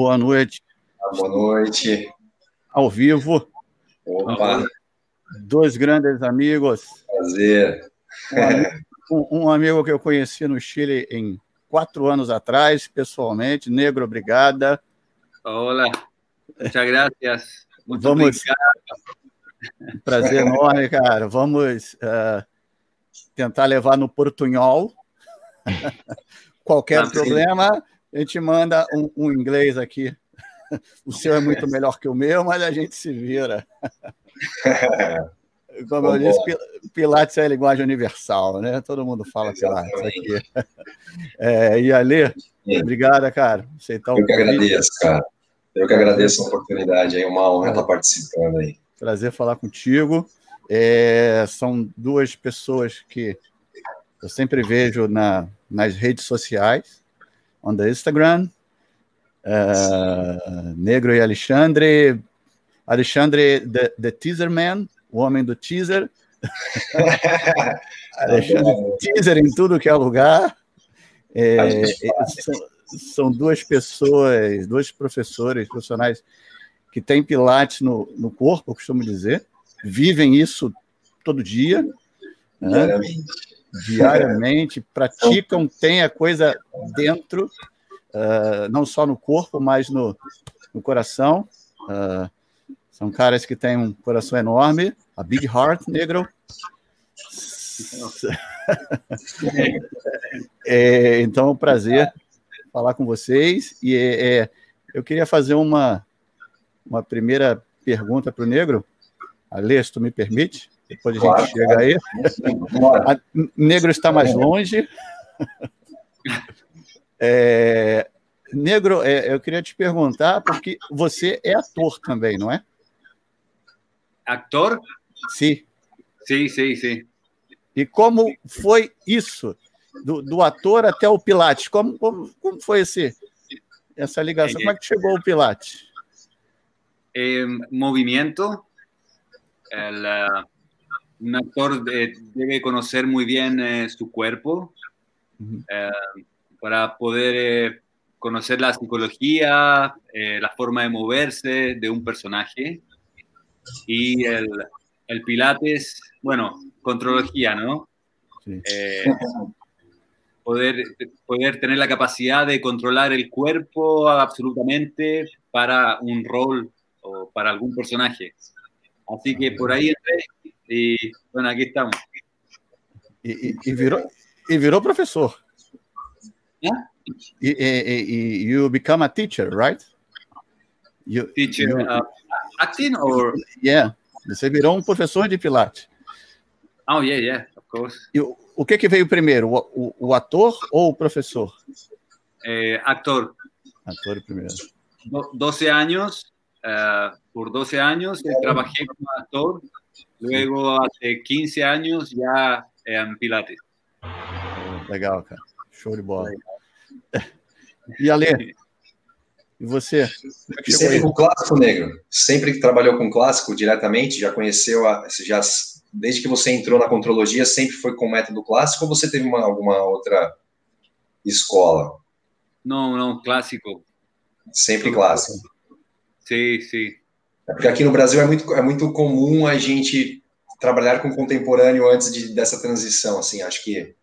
Boa noite. Boa noite. Ao vivo. Opa. Dois grandes amigos. Prazer. Um, um amigo que eu conheci no Chile em quatro anos atrás, pessoalmente. Negro, obrigada. Olá, muchas gracias. Muito Vamos. obrigado. Prazer enorme, cara. Vamos uh, tentar levar no portunhol. Qualquer Tá problema, a gente manda um, um inglês aqui. O seu é muito melhor que o meu, mas a gente se vira. Como eu Vamos disse, Pilates é a linguagem universal, né? Todo mundo fala Pilates aqui. É, e Ale, obrigada, cara. Aceitar Eu que agradeço, cara. Eu que agradeço a oportunidade. É uma honra estar participando aí. Prazer falar contigo. É, são duas pessoas que eu sempre vejo na, nas redes sociais, on the Instagram. É, Negro e Alexandre. Alexandre, the, the Teaser Man, o homem do teaser. Alexandre, teaser em tudo que é lugar. É, é, são, são duas pessoas, dois professores profissionais que têm Pilates no, no corpo, eu costumo dizer, vivem isso todo dia, né? Diariamente. praticam, têm a coisa dentro, ah, não só no corpo, mas no, no coração. Ah, são caras que têm um coração enorme, a Big Heart Negro. É, então é um prazer falar com vocês. E é, é, eu queria fazer uma, uma primeira pergunta para o Negro. Alê, se tu me permite, depois a gente Claro, chega aí. Bora. A Negro está mais longe. É, Negro, é, eu queria te perguntar, porque você é ator também, não é? ¿Actor? Sim. Sí, sí, sí. E como foi isso? Do, do ator até o Pilates? Como, como, como foi esse, essa ligação? Como é que chegou o Pilates? Eh, movimiento. El, ah, un actor de- debe conocer muy bien eh, su cuerpo eh, para poder eh, conocer la psicología, la forma de moverse de un personaje. Y el, el Pilates, bueno, contrología, ¿no? Poder, poder tener la capacidad de controlar el cuerpo absolutamente para un rol o para algún personaje. Así que por ahí entré y bueno, aquí estamos. E, e- e virou, e virou professor. Hã? E, e, e- e you become a teacher, right? You, Teacher, you- uh, acting or yeah. Você virou um professor de Pilates. oh yeah, yeah, of course. E o, o que, que veio primeiro, o, o, o ator ou o professor? Eh, actor, Ator primeiro. do- 12 años, eh, por 12 años eh, trabajé como actor, luego hace 15 años ya en Pilates. Legal, cara. Show de bola. E Ale? E você? É que E sempre com clássico negro. Sempre que trabalhou com clássico diretamente, já conheceu, a, já, desde que você entrou na contrologia, sempre foi com método clássico ou você teve uma, alguma outra escola? No, no, clásico. Sempre clássico. Sí, sí. É porque aqui no Brasil é muito, é muito comum a gente trabalhar com contemporâneo antes de, dessa transição, assim, acho que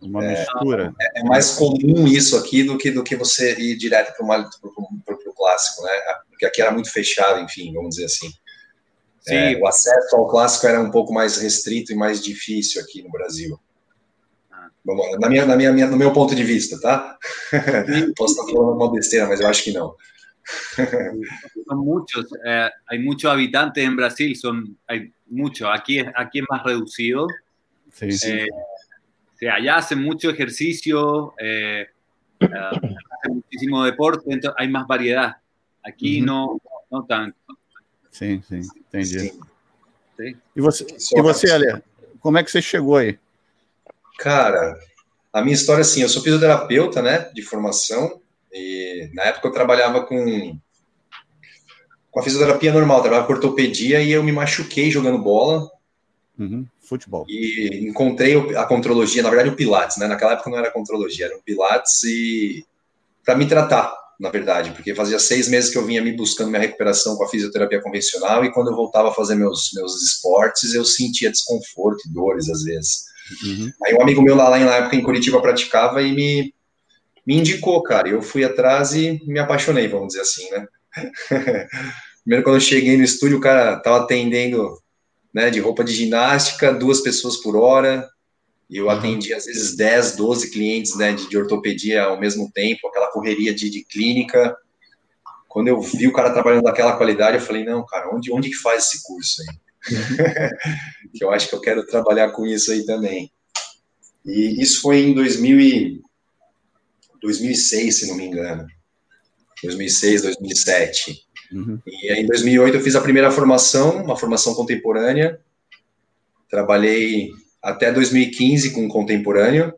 Uma mistura. é mais comum isso aqui do que, do que você ir direto para o clássico, né? Porque aqui era muito fechado, enfim, vamos dizer assim. Sí, É, o acesso ao clássico era um pouco mais restrito e mais difícil aqui no Brasil. Ah. Na minha, na minha- no meu ponto de vista, tá? Posso estar falando uma besteira, mas eu acho que não. son muchos. eh, hay muchos habitantes en Brasil, son hay muchos. Aquí, aquí es más reducido. Sim. Eh, o sea, allá hacen mucho ejercicio, eh, eh, hacen muchísimo deporte, entonces hay más variedad. Aquí Ujú. no, no tanto. Sim, sim, entendi. Sim. Sí. E você, Só- e você, Ale? Como é que você chegou aí? Cara, a minha história, assim, eu sou fisioterapeuta, né, de formação, e na época eu trabalhava com, com a fisioterapia normal, trabalhava com ortopedia e eu me machuquei jogando bola Uhum, Futebol. e encontrei a contrologia, na verdade o Pilates, né, naquela época não era contrologia, era o Pilates e para me tratar. na verdade, porque fazia seis meses que eu vinha me buscando minha recuperação com a fisioterapia convencional e quando eu voltava a fazer meus, meus esportes, eu sentia desconforto e dores às vezes. Uhum. Aí um amigo meu lá, lá na época em Curitiba praticava e me, me indicou, cara. Eu fui atrás e me apaixonei, vamos dizer assim, né? Primeiro, quando eu cheguei no estúdio, o cara tava atendendo né, de roupa de ginástica, duas pessoas por hora, e eu atendi às vezes 10, 12 clientes né, de, de ortopedia ao mesmo tempo, aquela correria de, de, clínica. Quando eu vi o cara trabalhando daquela qualidade, eu falei, não, cara, onde, onde que faz esse curso aí? que eu acho que eu quero trabalhar com isso aí também. E isso foi em 2000 e, 2006, se não me engano. 2006, 2007. Uhum. E aí, em 2008 eu fiz a primeira formação, uma formação contemporânea. Trabalhei até 2015 com contemporâneo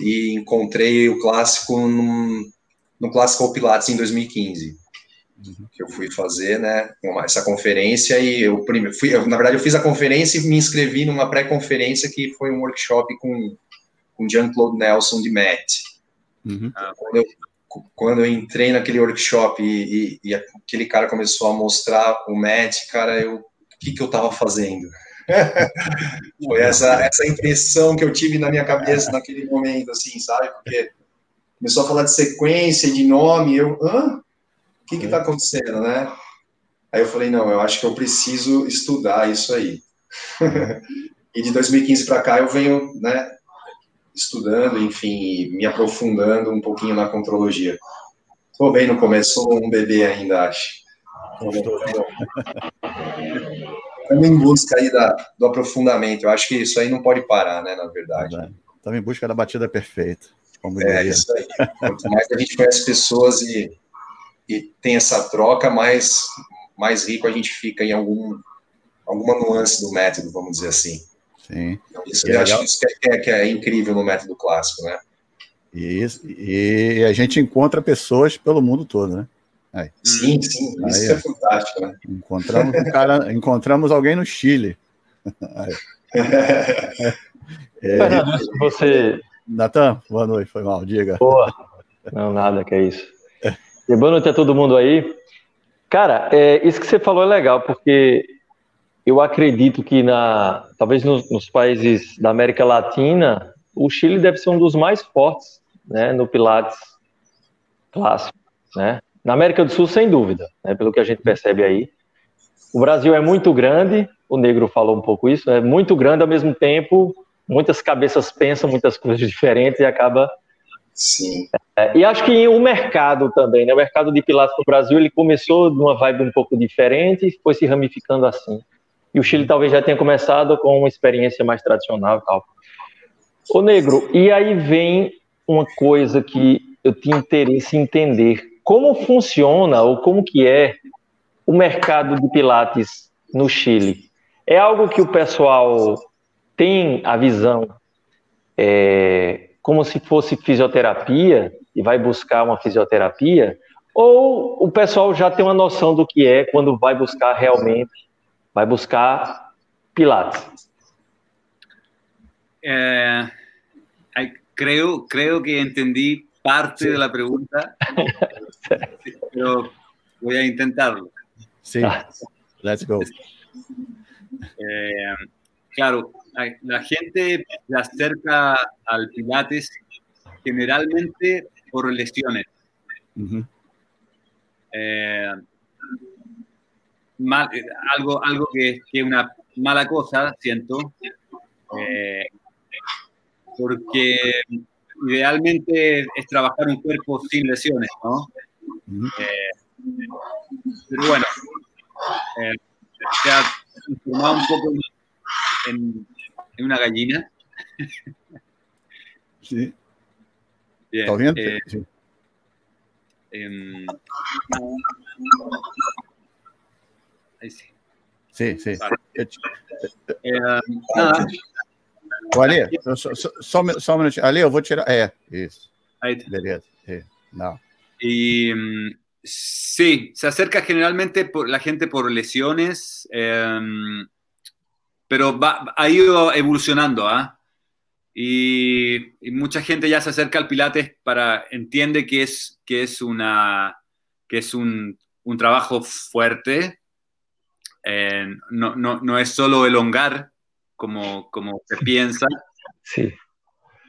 e encontrei o clássico num, no Clássico Pilates em 2015 uhum. que eu fui fazer, né, essa conferência e eu fui, eu, na verdade eu fiz a conferência e me inscrevi numa pré-conferência que foi um workshop com com Jean-Claude Nelson de MET. Uhum. Quando, eu, quando, eu, entrei naquele workshop e, e, e, aquele cara começou a mostrar o MET, cara, eu, o que que eu estava fazendo? Foi essa, essa impressão que eu tive na minha cabeça naquele momento, assim, sabe? Porque começou a falar de sequência, de nome, eu, hã? O que que tá acontecendo, né? Aí eu falei, não, eu acho que eu preciso estudar isso aí. e de 2015 para cá eu venho, né, estudando, enfim, me aprofundando um pouquinho na contrologia. Estou bem no começo, sou um bebê ainda, acho. Estamos em busca aí da, do aprofundamento. Eu acho que isso aí não pode parar, né, na verdade. Estamos em busca da batida perfeita. Como é, diria. isso aí. Quanto mais a gente conhece pessoas e, e tem essa troca, mais, mais rico a gente fica em algum, alguma nuance do método, vamos dizer assim. Sim. Então, isso, eu acho que isso que é, que é, incrível no método clássico, né? E, e a gente encontra pessoas pelo mundo todo, né? Aí. Sim, sim, isso Aí, é fantástico, né? Encontramos, um cara, encontramos alguém no Chile. é, Fernando, você. Natan, boa noite, foi mal, diga. Boa. Não, nada, que é isso. E boa noite a todo mundo aí. Cara, é, isso que você falou é legal, porque eu acredito que na, talvez nos, nos países da América Latina, o Chile deve ser um dos mais fortes, né, no Pilates clássico, né? Na América do Sul, sem dúvida, né, pelo que a gente percebe aí. O Brasil é muito grande, o Negro falou um pouco isso, é muito grande ao mesmo tempo, muitas cabeças pensam muitas coisas diferentes e acaba. Sim. É, e acho que o mercado também, né? O mercado de pilates no Brasil, ele começou de uma vibe um pouco diferente e foi se ramificando assim. E o Chile talvez já tenha começado com uma experiência mais tradicional e tal. O Negro, e aí vem uma coisa que eu tinha interesse em entender como funciona ou como que é o mercado de pilates no Chile? É algo que o pessoal tem a visão é, como se fosse fisioterapia e vai buscar uma fisioterapia? Ou o pessoal já tem uma noção do que é quando vai buscar realmente, vai buscar pilates? É, creio, creio que entendi parte sí. de la pregunta, pero voy a intentarlo. Sí, let's go. Eh, claro, la gente se acerca al Pilates generalmente por lesiones. Uh -huh. eh, mal, algo algo que, que, es una mala cosa, siento, eh, porque idealmente es trabajar un cuerpo sin lesiones, ¿no? Eh, pero bueno, eh, se ha transformado un poco en, en una gallina. Sí. Bien, ¿Está bien? Eh, sí. Eh, ahí sí. Sí, sí. Vale. Eh, nada, Olha, só, só, só, um minutinho. Ali, eu vou tirar. É, isso. Ahí Beleza. É, não. Y sí, se acerca generalmente por, la gente por lesiones, eh, pero va, ha ido evolucionando. ¿ah? y, mucha gente ya se acerca al Pilates para, entiende que es, que es, una, que es un, un trabajo fuerte, eh, no, no, no, es solo elongar como, como se piensa. Sí.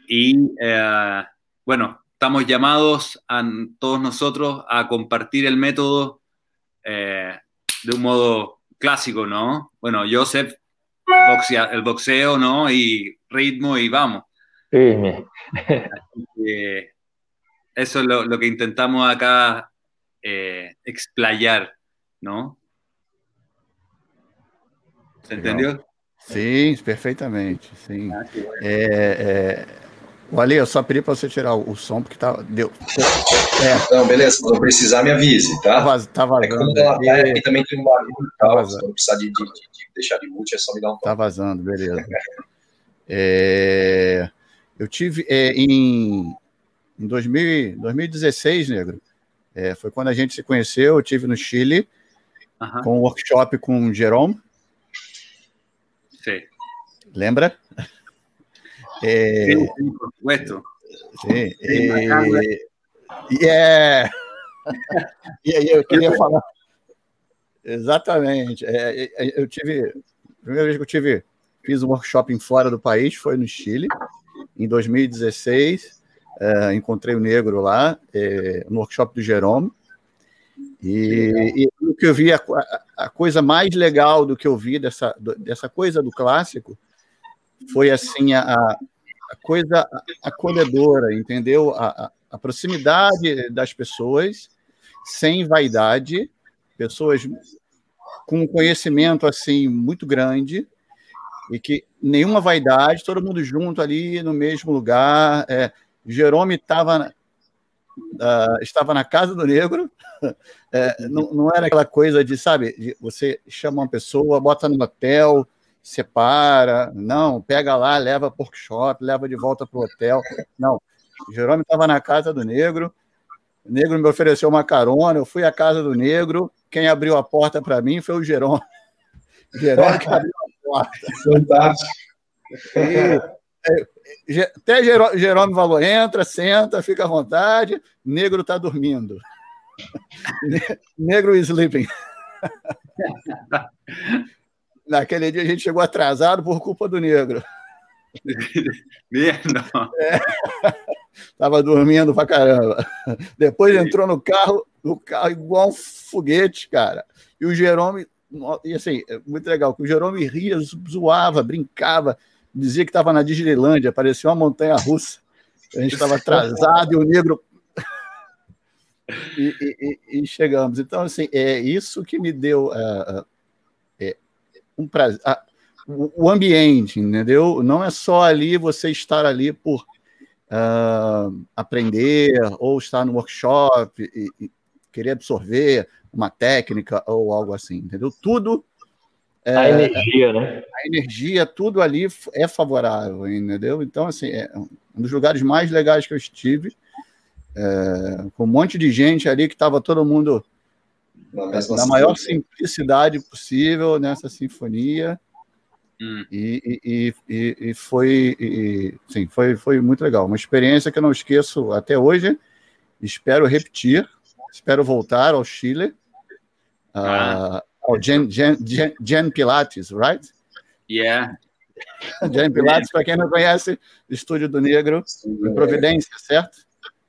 Y eh, bueno, estamos llamados a todos nosotros a compartir el método eh, de un modo clásico, ¿no? Bueno, Joseph, boxea, el boxeo, ¿no? Y ritmo y vamos. Sí. eso es lo, que intentamos acá explayar, ¿no? ¿Se entendió? Sí, perfectamente, sim. Ah, é, é... Ale, eu só pedi para você tirar o, som, porque tá, deu. É. Não, beleza, quando precisar, me avise, tá? Tá, tá vazando. É quando ela tá, aqui também tem um barulho e tal, tá se não precisar de, de, de, deixar de mute, é só me dar um toque. Tá vazando, beleza. é... Eu tive é, em, em 2000, 2016, negro. É, foi quando a gente se conheceu. Eu tive no Chile com um workshop com o Jerome. Sim. Lembra? É, sim, sim, por supuesto. Sim. E, é, e aí eu queria falar. Exatamente. É, é, eu tive. A primeira vez que eu tive, fiz um workshop em fora do país foi no Chile em 2016, é, encontrei o negro lá, é, no workshop do Jerome, e, o que eu vi, a, a, coisa mais legal do que eu vi dessa, dessa coisa do clássico foi assim a, a coisa acolhedora, entendeu? A, a, proximidade das pessoas, sem vaidade, pessoas com um conhecimento assim muito grande, e que nenhuma vaidade, todo mundo junto ali no mesmo lugar. É, Jerome estava uh, estava na casa do negro, é, não, não, era aquela coisa de, sabe, de você chama uma pessoa, bota no hotel, separa, não, pega lá, leva para workshop, leva de volta para o hotel. Não, Jerome estava na casa do negro, o negro me ofereceu uma carona, eu fui à casa do negro, quem abriu a porta para mim foi o Jerome. Jerome que abriu Fantástico. E, até Jerome falou: entra, senta, fica à vontade. Negro está dormindo. Negro sleeping. Naquele dia a gente chegou atrasado por culpa do negro. Mesmo? É, tava dormindo pra caramba. Depois entrou no carro, no carro igual um foguete, cara. E o Jerome e assim, é muito legal, que o Jerome ria, zoava, brincava, dizia que estava na Disneylândia, parecia uma montanha russa. A gente estava atrasado e o negro. e, e, e, chegamos. Então, assim, é isso que me deu uh, é, um prazer. Uh, o ambiente, entendeu? Não é só ali você estar ali por aprender ou estar no workshop e, e querer absorver uma técnica ou algo assim, entendeu? Tudo. É, a energia, né? A energia, tudo ali é favorável, entendeu? Então, assim, é um dos lugares mais legais que eu estive, é, com um monte de gente ali que estava todo mundo na maior simplicidade possível nessa sinfonia. Hum. E, e, e, e, foi, e, sim, foi, foi muito legal. Uma experiência que eu não esqueço até hoje. Espero repetir. Espero voltar ao Chile. Uh, oh, Jen, Jen, Jen, Jen Pilates, right? Yeah. Jen Pilates, para quem não conhece, Estúdio do Negro, em Providência, certo?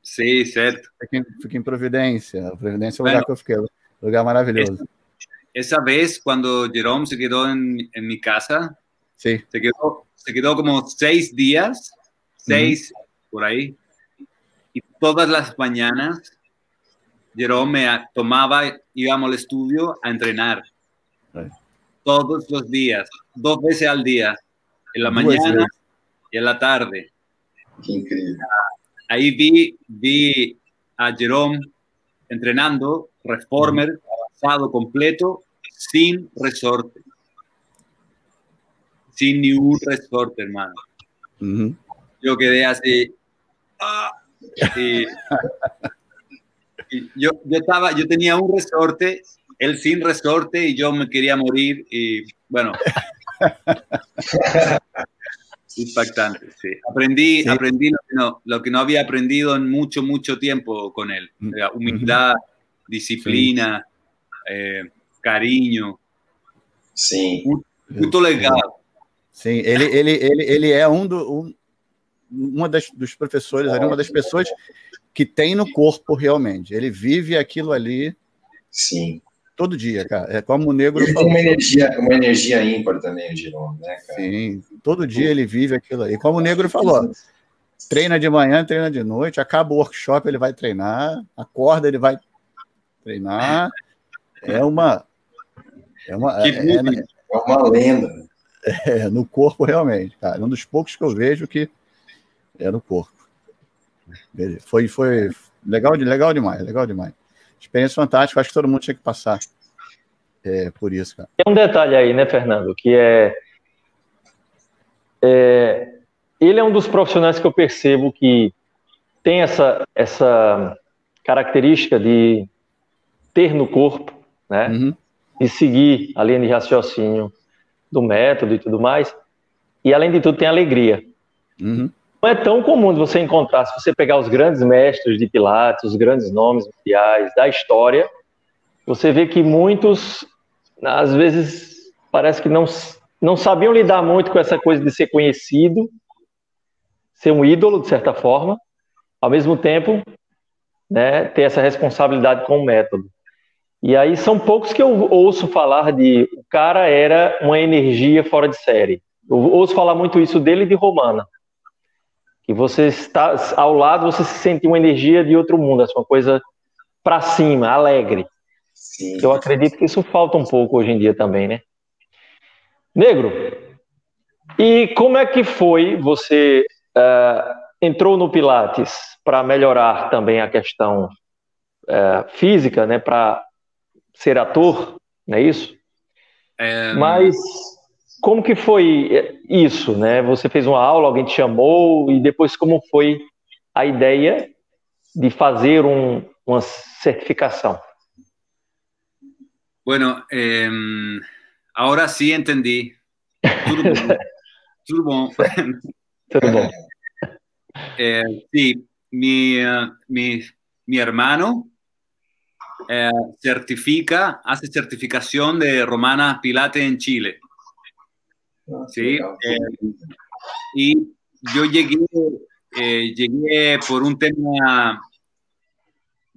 Sim, certo. Fica em, fica em Providência. Providência é o lugar bueno, que eu fiquei, lugar maravilhoso. Essa vez, quando Jerome se quedou em, em minha casa, sí. se, quedou, se quedou como seis dias, seis, uh -huh. por aí, e todas as manhãs Jerome me tomaba, íbamos al estudio a entrenar. Todos los días, dos veces al día, en la mañana y en la tarde. increíble. Ahí vi, vi a Jerome entrenando, reformer, avanzado completo, sin resorte. Sin ni un resorte, hermano. Yo quedé así. ¡ah! yo, yo, estaba, yo tenía un resorte, él sin resorte y yo me quería morir y bueno. Impactante, sí. Aprendí, sí. aprendí lo que, no, lo que, no, había aprendido en mucho, mucho tiempo con él. Mm. Humildad, disciplina, sí. eh, carinho. Sim. Muito legal. Sim, ele, ele, ele, ele é um, do, um uma das, dos professores, uma das pessoas que tem no corpo realmente. Ele vive aquilo ali. Sim. Todo dia, cara. É como o negro ele falou. Tem uma energia, uma energia ímpar também, o Giron, né, cara? Sim, todo dia ele vive aquilo ali. Como o negro falou, treina de manhã, treina de noite, acaba o workshop, ele vai treinar, acorda, ele vai treinar. É uma. É uma, é, é, é uma lenda. É, no corpo, realmente, cara. Um dos poucos que eu vejo que é no corpo. Foi, foi legal, legal demais, legal demais. Experiência fantástica, acho que todo mundo tinha que passar é, por isso, cara. Tem um detalhe aí, né, Fernando, que é, é, ele é um dos profissionais que eu percebo que tem essa, essa característica de ter no corpo, né, uhum. e seguir a linha de raciocínio do método e tudo mais, e além de tudo tem alegria. Uhum. Não é tão comum de você encontrar, se você pegar os grandes mestres de Pilates, os grandes nomes mundiais da história, você vê que muitos, às vezes, parece que não, não sabiam lidar muito com essa coisa de ser conhecido, ser um ídolo, de certa forma, ao mesmo tempo, né, ter essa responsabilidade com o método. E aí são poucos que eu ouço falar de o cara era uma energia fora de série. Eu ouço falar muito isso dele e de Romana e você está ao lado, você se sente uma energia de outro mundo, assim, uma coisa para cima, alegre. Sim. Eu acredito que isso falta um pouco hoje em dia também, né? Negro, e como é que foi você uh, entrou no Pilates para melhorar também a questão uh, física, né? Para ser ator, não é isso? É... Mas como que foi isso, né? Você fez uma aula, alguém te chamou e depois como foi a ideia de fazer um, uma certificação? Bueno, eh, ahora sí entendí. Tudo bom. Tudo bom. Tudo bom. Eh, sí, mi, mi, mi hermano eh, certifica, hace certificación de Romana Pilate en Chile. Sí, eh, y yo llegué, eh, llegué por un tema,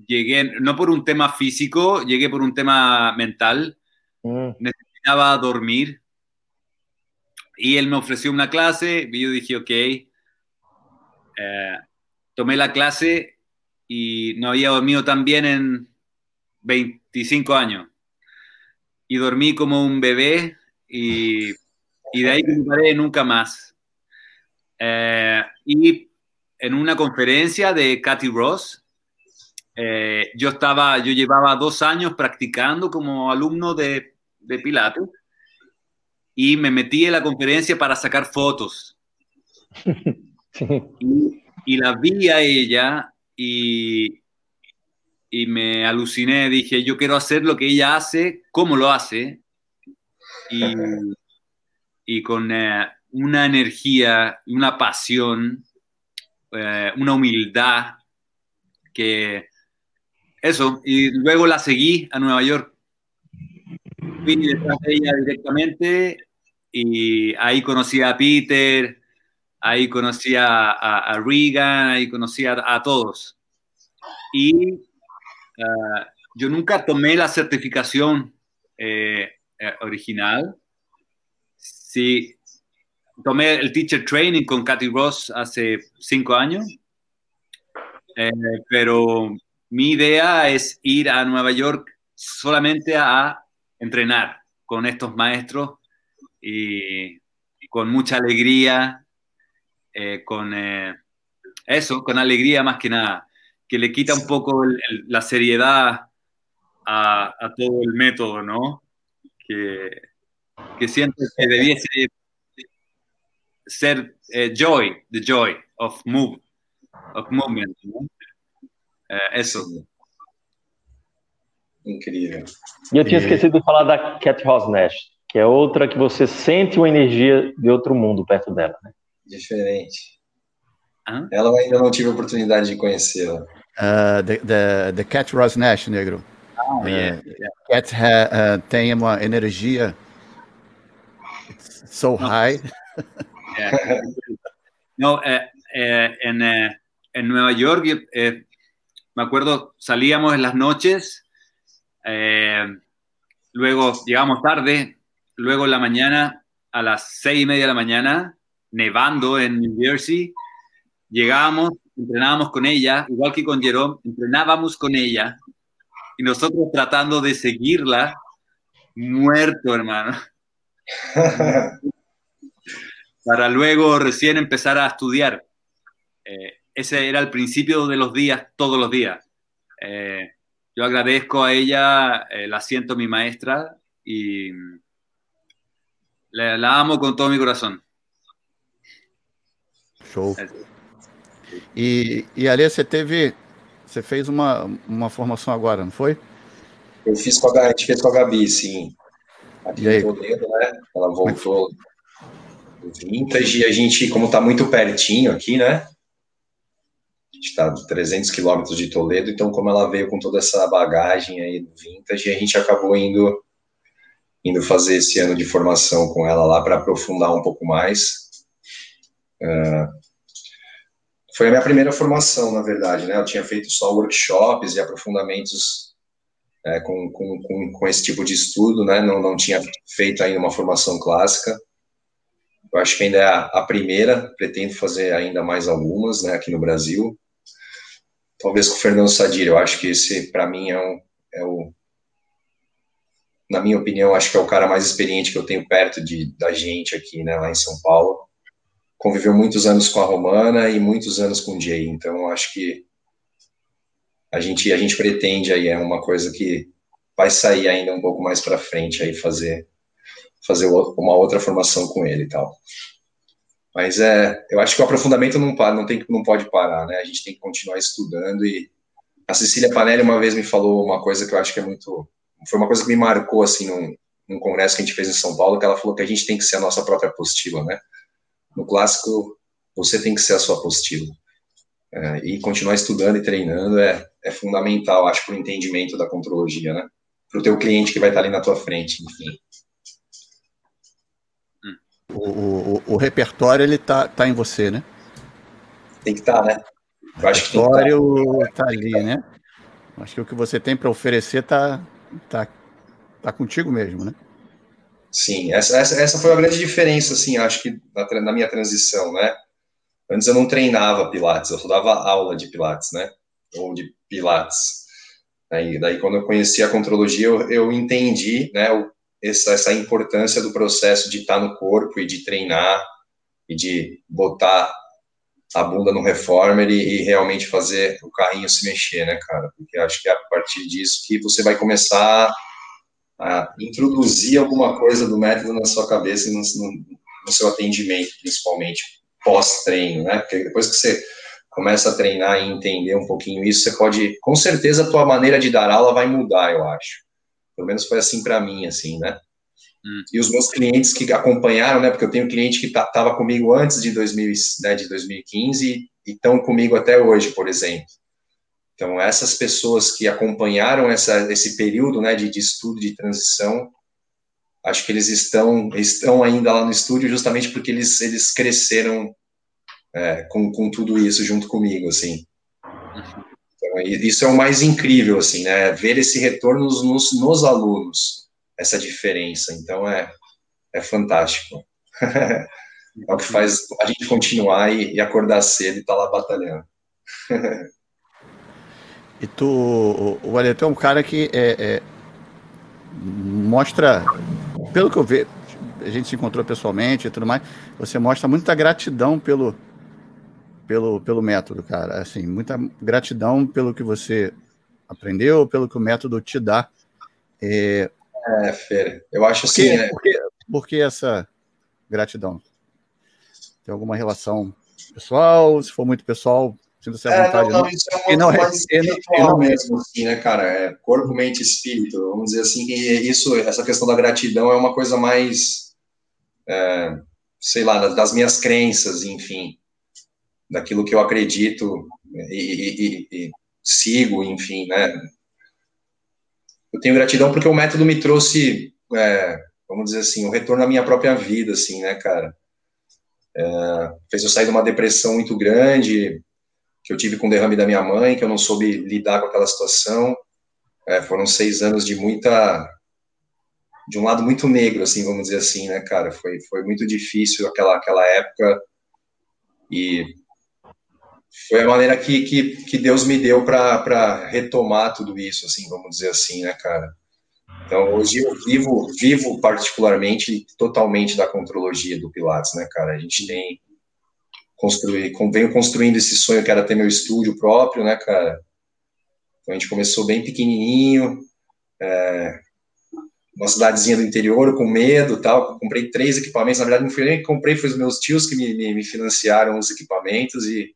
llegué no por un tema físico, llegué por un tema mental. Mm. Necesitaba dormir. Y él me ofreció una clase y yo dije, ok. Eh, tomé la clase y no había dormido tan bien en 25 años. Y dormí como un bebé y y de ahí que paré nunca más. Eh, y en una conferencia de Cathy Ross, eh, yo estaba, yo llevaba dos años practicando como alumno de, de Pilates y me metí en la conferencia para sacar fotos. Y, y, la vi a ella y, y me aluciné, dije, yo quiero hacer lo que ella hace, cómo lo hace. Y, y con eh, una energía, una pasión, eh, una humildad que eso, y luego la seguí a Nueva York. Fui detrás de ella directamente y ahí conocí a Peter, ahí conocí a, a, Regan, ahí conocí a, todos. Y uh, yo nunca tomé la certificación eh, original, Sí, tomé el teacher training con Katy Ross hace cinco años, eh, pero mi idea es ir a Nueva York solamente a entrenar con estos maestros y, con mucha alegría, eh, con eh, eso, con alegría más que nada, que le quita un poco la seriedad a, a, todo el método, ¿no? Que, que siento que debiese ser eh, joy, the joy of move, of movement. ¿no? Eh, eso. Incrível. E eu tinha esquecido de falar da Cat Rosnest, que é outra que você sente uma energia de outro mundo perto dela, né? Diferente. Ela ainda não tive a oportunidade de conhecê-la. Uh, the, the, the Cat Ross Nash, negro. Oh, yeah, yeah. Cat ha, uh, tem uma energia so high. Yeah. no, eh, eh, en, eh, en, Nueva York, me acuerdo, salíamos en las noches, luego llegamos tarde, luego en la mañana, a las seis y media de la mañana, nevando en New Jersey, llegábamos, entrenábamos con ella, igual que con Jerome, entrenábamos con ella y nosotros tratando de seguirla, muerto, hermano. Para luego recién empezar a estudiar. Eh, ese era el principio de los días, todos los días. Eh, yo agradezco a ella, eh, la siento mi maestra y la, la amo con todo mi corazón. Show. E, e ali você teve, você fez uma, uma formação agora, não foi? Eu fiz com a, a gente fez com a Gabi, sim. Aqui em Toledo, né? Ela voltou do Vintage e a gente, como tá muito pertinho aqui, né? A gente tá a 300 quilômetros de Toledo, então como ela veio com toda essa bagagem aí do Vintage, a gente acabou indo indo fazer esse ano de formação com ela lá para aprofundar um pouco mais. Uh, foi a minha primeira formação, na verdade, né? Eu tinha feito só workshops e aprofundamentos é, com, com, com, com, esse tipo de estudo, né? Não, não tinha feito ainda uma formação clássica. Eu acho que ainda é a, a primeira, pretendo fazer ainda mais algumas, né? Aqui no Brasil. Talvez com o Fernando Sadir, eu acho que esse, para mim, é, um, é o. Na minha opinião, acho que é o cara mais experiente que eu tenho perto de, da gente aqui, né? Lá em São Paulo conviveu muitos anos com a Romana e muitos anos com o Jay, então acho que a gente a gente pretende aí é uma coisa que vai sair ainda um pouco mais para frente aí fazer fazer uma outra formação com ele e tal. Mas é, eu acho que o aprofundamento não para, não tem não pode parar, né? A gente tem que continuar estudando e a Cecília Panelli uma vez me falou uma coisa que eu acho que é muito foi uma coisa que me marcou assim num, num congresso que a gente fez em São Paulo, que ela falou que a gente tem que ser a nossa própria apostila, né? No clássico, você tem que ser a sua apostila. É, e continuar estudando e treinando é, é fundamental, acho, para o entendimento da contrologia, né? Para o teu cliente que vai estar ali na tua frente, enfim. O, o, o repertório, ele tá, tá em você, né? Tem que estar, tá, né? Eu acho que o repertório está ali, né? Acho que o que você tem para oferecer tá, tá, tá contigo mesmo, né? Sim, essa, essa, essa foi a grande diferença, assim, acho que na, na, minha transição, né? Antes eu não treinava Pilates, eu só dava aula de Pilates, né? Ou de Pilates. Aí, daí quando eu conheci a contrologia, eu, eu entendi, né, essa, essa importância do processo de estar no corpo e de treinar e de botar a bunda no reformer e, e, realmente fazer o carrinho se mexer, né, cara? Porque acho que é a partir disso que você vai começar a introduzir alguma coisa do método na sua cabeça e no, no, no seu atendimento, principalmente pós-treino, né? Porque depois que você começa a treinar e entender um pouquinho isso, você pode, com certeza, a tua maneira de dar aula vai mudar, eu acho. Pelo menos foi assim para mim, assim, né? Hum. E os meus clientes que acompanharam, né? Porque eu tenho cliente que estava tá, comigo antes de, 2000, né, de 2015 e estão comigo até hoje, por exemplo. Então, essas pessoas que acompanharam essa, esse período né, de, de estudo de transição, acho que eles estão, estão ainda lá no estúdio justamente porque eles, eles cresceram é, com, com tudo isso junto comigo, assim. Então, isso é o mais incrível, assim, né? Ver esse retorno nos, nos alunos, essa diferença. Então, é, é fantástico. é o que faz a gente continuar e, e acordar cedo e estar tá lá batalhando. E tu, o, o é um cara que é, é, mostra, pelo que eu vejo, a gente se encontrou pessoalmente e tudo mais, você mostra muita gratidão pelo, pelo, pelo método, cara. Assim, muita gratidão pelo que você aprendeu, pelo que o método te dá. É, é Fer, eu acho assim. É... Por, que, por que essa gratidão? Tem alguma relação pessoal? Se for muito pessoal, Sinta-se à vontade. É, não, não, isso é não, mais espiritual mesmo, assim, né, cara? É corpo, mente espírito. Vamos dizer assim, que isso, essa questão da gratidão é uma coisa mais. É, sei lá, das minhas crenças, enfim, daquilo que eu acredito e, e, e, sigo, enfim, né? Eu tenho gratidão porque o método me trouxe, é, vamos dizer assim, o um retorno à minha própria vida, assim, né, cara? É, fez eu sair de uma depressão muito grande que eu tive com o derrame da minha mãe, que eu não soube lidar com aquela situação. É, foram seis anos de muita de um lado muito negro, assim, vamos dizer assim, né, cara? Foi, foi muito difícil aquela, aquela época e foi a maneira que, que, que Deus me deu para retomar tudo isso, assim, vamos dizer assim, né, cara? Então, hoje eu vivo, vivo particularmente, totalmente da contrologia do Pilates, né, cara? A gente tem construído, venho construindo esse sonho que era ter meu estúdio próprio, né, cara? Então, a gente começou bem pequenininho, é, uma cidadezinha do interior, com medo tal. Comprei três equipamentos. Na verdade, não fui nem que comprei, foi os meus tios que me, me, me, financiaram os equipamentos e,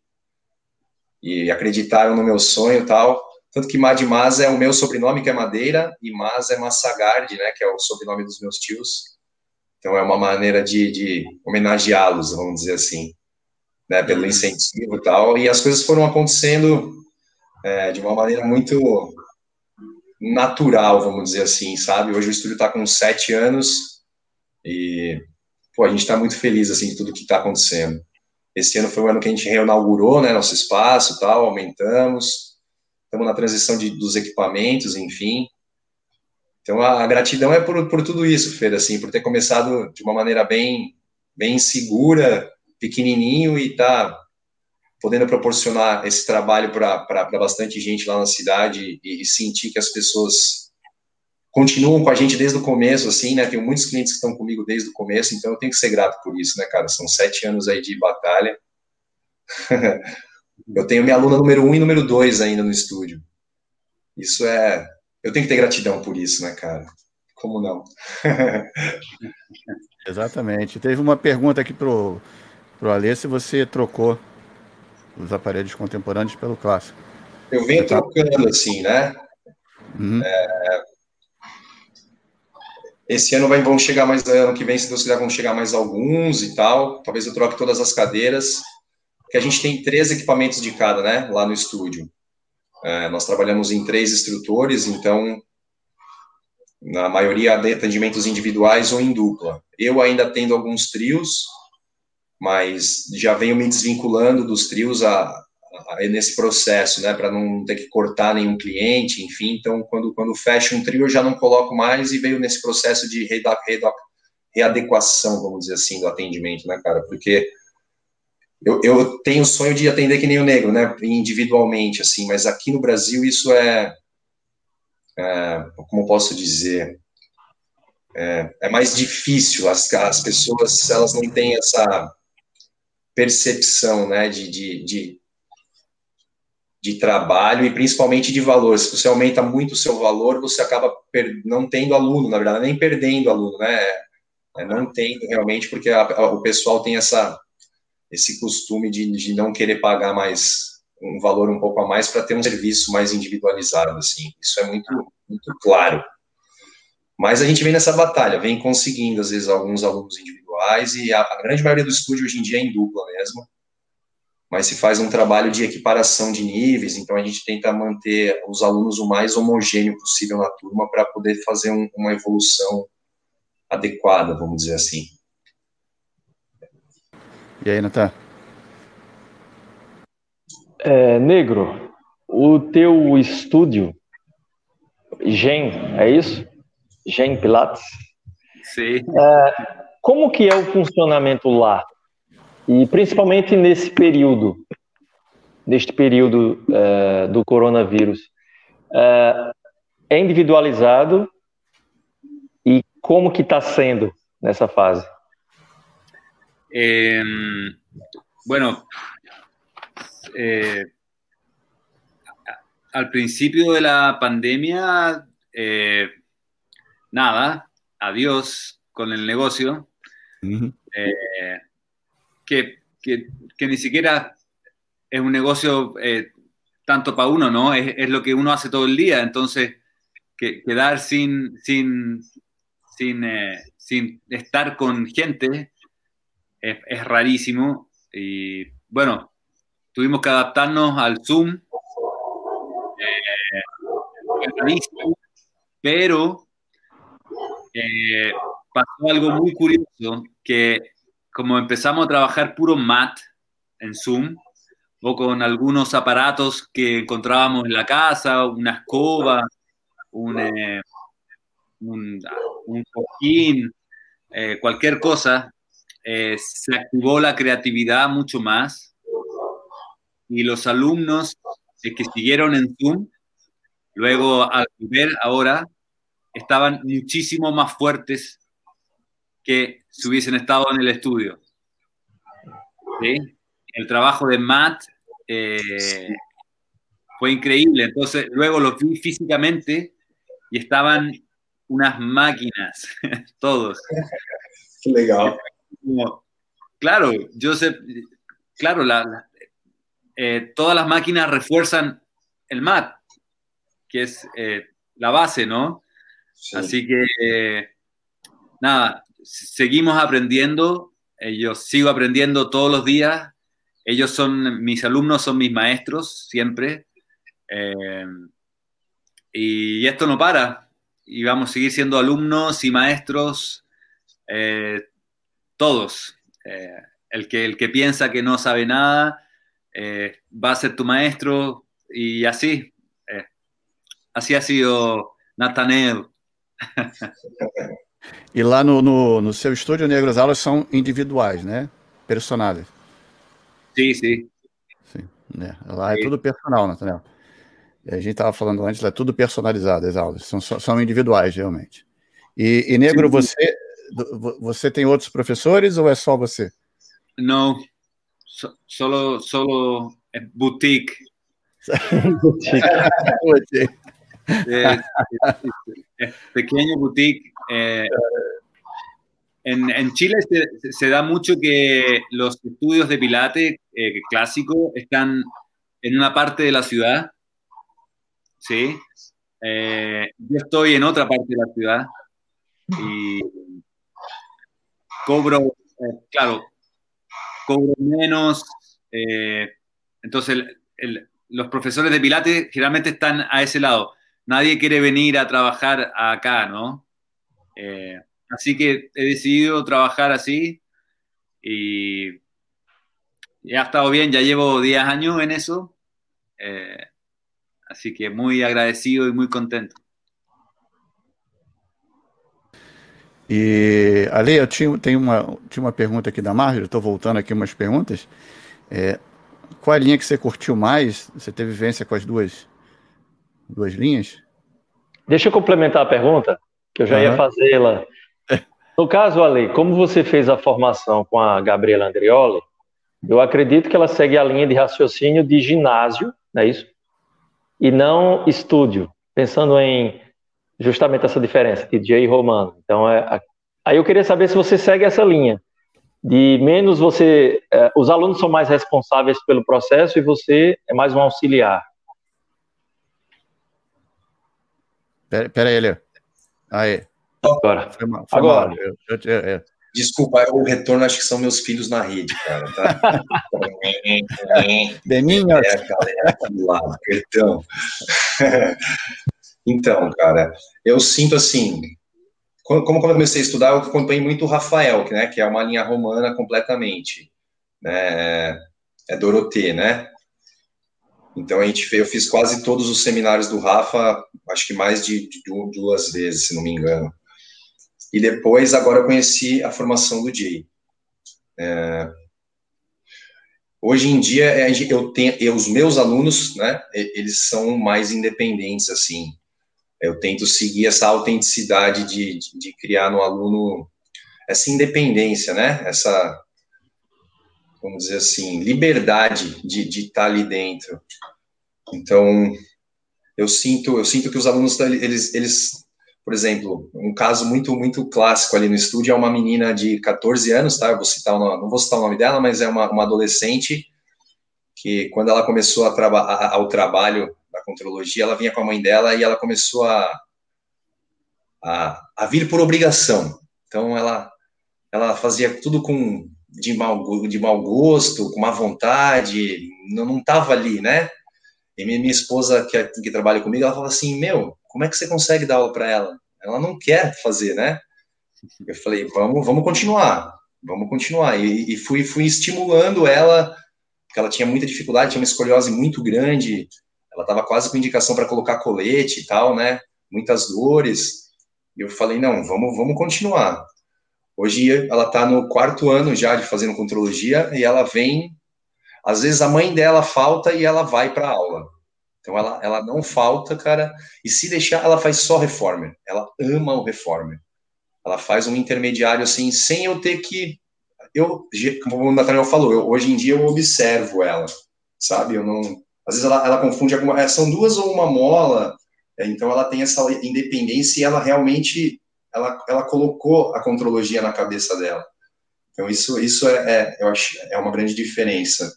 e acreditaram no meu sonho tal. Tanto que Madimaz é o meu sobrenome, que é Madeira, e Mas é Massagard, né, que é o sobrenome dos meus tios. Então, é uma maneira de, de homenageá-los, vamos dizer assim, né, pelo incentivo e tal. E as coisas foram acontecendo é, de uma maneira muito natural, vamos dizer assim, sabe? Hoje o estúdio está com sete anos e pô, a gente está muito feliz assim de tudo que está acontecendo. Esse ano foi o ano que a gente reinaugurou, né, nosso espaço, tal, aumentamos. Estamos na transição de, dos equipamentos, enfim. Então a, a, gratidão é por, por tudo isso, Fer, assim, por ter começado de uma maneira bem bem segura, pequenininho e tá podendo proporcionar esse trabalho para bastante gente lá na cidade e, e, sentir que as pessoas continuam com a gente desde o começo, assim, né? Tenho muitos clientes que estão comigo desde o começo, então eu tenho que ser grato por isso, né, cara? São sete anos aí de batalha. eu tenho minha aluna número um e número dois ainda no estúdio. Isso é. Eu tenho que ter gratidão por isso, né, cara? Como não? Exatamente. Teve uma pergunta aqui pro, pro Alê se você trocou os aparelhos contemporâneos pelo clássico. Eu venho tá... trocando assim, né? Uhum. É... Esse ano vai, vão chegar mais, ano que vem, se Deus quiser, vão chegar mais alguns e tal. Talvez eu troque todas as cadeiras, porque a gente tem três equipamentos de cada, né? Lá no estúdio. É, nós trabalhamos em três instrutores, então, na maioria, atendimentos individuais ou em dupla. Eu ainda tendo alguns trios, mas já venho me desvinculando dos trios a, a, a nesse processo, né, para não ter que cortar nenhum cliente, enfim. Então, quando, quando fecho um trio, eu já não coloco mais e veio nesse processo de readequação, readequação, vamos dizer assim, do atendimento, né, cara? Porque eu, eu tenho o sonho de atender que nem o negro, né, individualmente, assim, mas aqui no Brasil isso é, é como posso dizer, é, é mais difícil, as, as pessoas, elas não têm essa percepção né, de, de, de, de, trabalho e principalmente de valor. Se você aumenta muito o seu valor, você acaba não tendo aluno, na verdade, nem perdendo aluno, né? É, não tendo realmente, porque a, a, o pessoal tem essa, esse costume de, de não querer pagar mais um valor um pouco a mais para ter um serviço mais individualizado, assim. Isso é muito, muito claro. Mas a gente vem nessa batalha, vem conseguindo, às vezes, alguns alunos individuais, e a, a grande maioria do estúdio hoje em dia é em dupla mesmo, mas se faz um trabalho de equiparação de níveis, então a gente tenta manter os alunos o mais homogêneo possível na turma para poder fazer um, uma evolução adequada, vamos dizer assim. E aí, Natan? É, negro, o teu estúdio, GEM, é isso? Gen Pilates. Sim. É, como que é o funcionamento lá? E principalmente nesse período, neste período é, do coronavírus. É, é individualizado e como que está sendo nessa fase? Eh, bueno, eh, al pandemia eh, nada, adiós con el negocio, eh, que, ni siquiera es un negocio eh, tanto para uno, ¿no? Es, lo que uno hace todo el día, entonces que, quedar sin, sin, sin, eh, sin estar con gente es, rarísimo. Y bueno, tuvimos que adaptarnos al Zoom. Pero pasó algo muy curioso, que como empezamos a trabajar puro mat en Zoom, o con algunos aparatos que encontrábamos en la casa, una escoba, un, eh, un, cojín, eh, cualquier cosa, eh, se activó la creatividad mucho más. Y los alumnos que siguieron en Zoom, luego al ver ahora, estaban muchísimo más fuertes que si hubiesen estado en el estudio. El trabajo de Matt eh, fue increíble. Entonces, luego los vi físicamente y estaban unas máquinas, todos. Legal. claro, yo sé, claro, eh, todas las máquinas refuerzan el MAT, que es eh, la base, ¿no? Así que, nada, seguimos aprendiendo, yo sigo aprendiendo todos los días ellos son, mis alumnos son mis maestros siempre. Eh, y esto no para. Y vamos a seguir siendo alumnos y maestros, eh, todos. Eh, el, que, el que piensa que no sabe nada va a ser tu maestro y así. así ha sido Nathaniel. E lá no, no, no seu estúdio negro, as aulas são individuais, né? Personais. Sim, sim. Sim. É, lá é tudo personal, Nathaniel. A gente estava falando antes, é tudo personalizado as aulas, são, são individuais, realmente. E, e Negro, você, você tem outros professores ou é só você? Não, so, solo, solo é boutique. boutique. é, é, é, pequeno boutique. É, En, Chile se, da mucho que los estudios de Pilates eh, clásico están en una parte de la ciudad. Sí. Eh, yo estoy en otra parte de la ciudad y cobro, eh, claro, cobro menos. entonces, los profesores de Pilates generalmente están a ese lado. Nadie quiere venir a trabajar acá, ¿no? Así que he decidido trabajar así y, ha estado bien, ya llevo 10 años en eso, eh, así que muy agradecido y muy contento. E, Ale, eu tinha, tem uma, tinha uma pergunta aqui da Marjorie, estou voltando aqui umas perguntas. É, qual a linha que você curtiu mais? Você teve vivência com as duas, duas linhas? Deixa eu complementar a pergunta, que eu já uhum. ia fazê-la no caso, Ale, como você fez a formação com a Gabriela Andrioli, eu acredito que ela segue a linha de raciocínio de ginásio, não é isso? E não estúdio, pensando em justamente essa diferença, de Jay Romano. Então, é, aí eu queria saber se você segue essa linha, de menos você, é, os alunos são mais responsáveis pelo processo e você é mais um auxiliar. Pera, pera aí, Leo. Aí. Agora. Foi mal, foi Agora. Mal. Eu, eu, eu, Desculpa, o retorno acho que são meus filhos na rede, cara. Tá? Beninho. É galera lá, perdão. então, cara, eu sinto assim. Como, como eu comecei a estudar, eu acompanhei muito o Rafael, né, que é uma linha romana completamente. Né, é Dorotê, né? Então a gente eu fiz quase todos os seminários do Rafa, acho que mais de, de duas vezes, se não me engano. E depois, agora, eu conheci a formação do Jay. É, hoje em dia, é, eu tenho, eu, os meus alunos, né, eles são mais independentes, assim. Eu tento seguir essa autenticidade de, de, de criar no aluno essa independência, né, essa, vamos dizer assim, liberdade de, de estar ali dentro. Então, eu sinto, eu sinto que os alunos, eles, eles por exemplo, um caso muito, muito clássico ali no estúdio é uma menina de 14 anos, tá? Eu vou citar, não vou citar o nome dela, mas é uma, uma adolescente que, quando ela começou a traba ao trabalho da contrologia, ela vinha com a mãe dela e ela começou a, a, a vir por obrigação. Então, ela, ela fazia tudo com de mau, de mau gosto, com má vontade, não estava ali, né? E minha, esposa, que, que trabalha comigo, ela fala assim: Meu, como é que você consegue dar aula para ela? Ela não quer fazer, né? Eu falei: Vamos, vamos continuar, vamos continuar. E, e fui, fui estimulando ela, porque ela tinha muita dificuldade, tinha uma escoliose muito grande, ela estava quase com indicação para colocar colete e tal, né? Muitas dores. E eu falei: Não, vamos, vamos continuar. Hoje ela está no quarto ano já de fazendo contrologia e ela vem às vezes a mãe dela falta e ela vai para aula. Então ela, ela não falta, cara, e se deixar, ela faz só reformer. Ela ama o reformer. Ela faz um intermediário assim, sem eu ter que. Eu, como o Nathaniel falou, eu, hoje em dia eu observo ela, sabe? Eu não. Às vezes ela, ela confunde alguma. É, são duas ou uma mola, é, então ela tem essa independência e ela realmente. Ela, ela colocou a contrologia na cabeça dela. Então isso, isso é, é eu acho, é uma grande diferença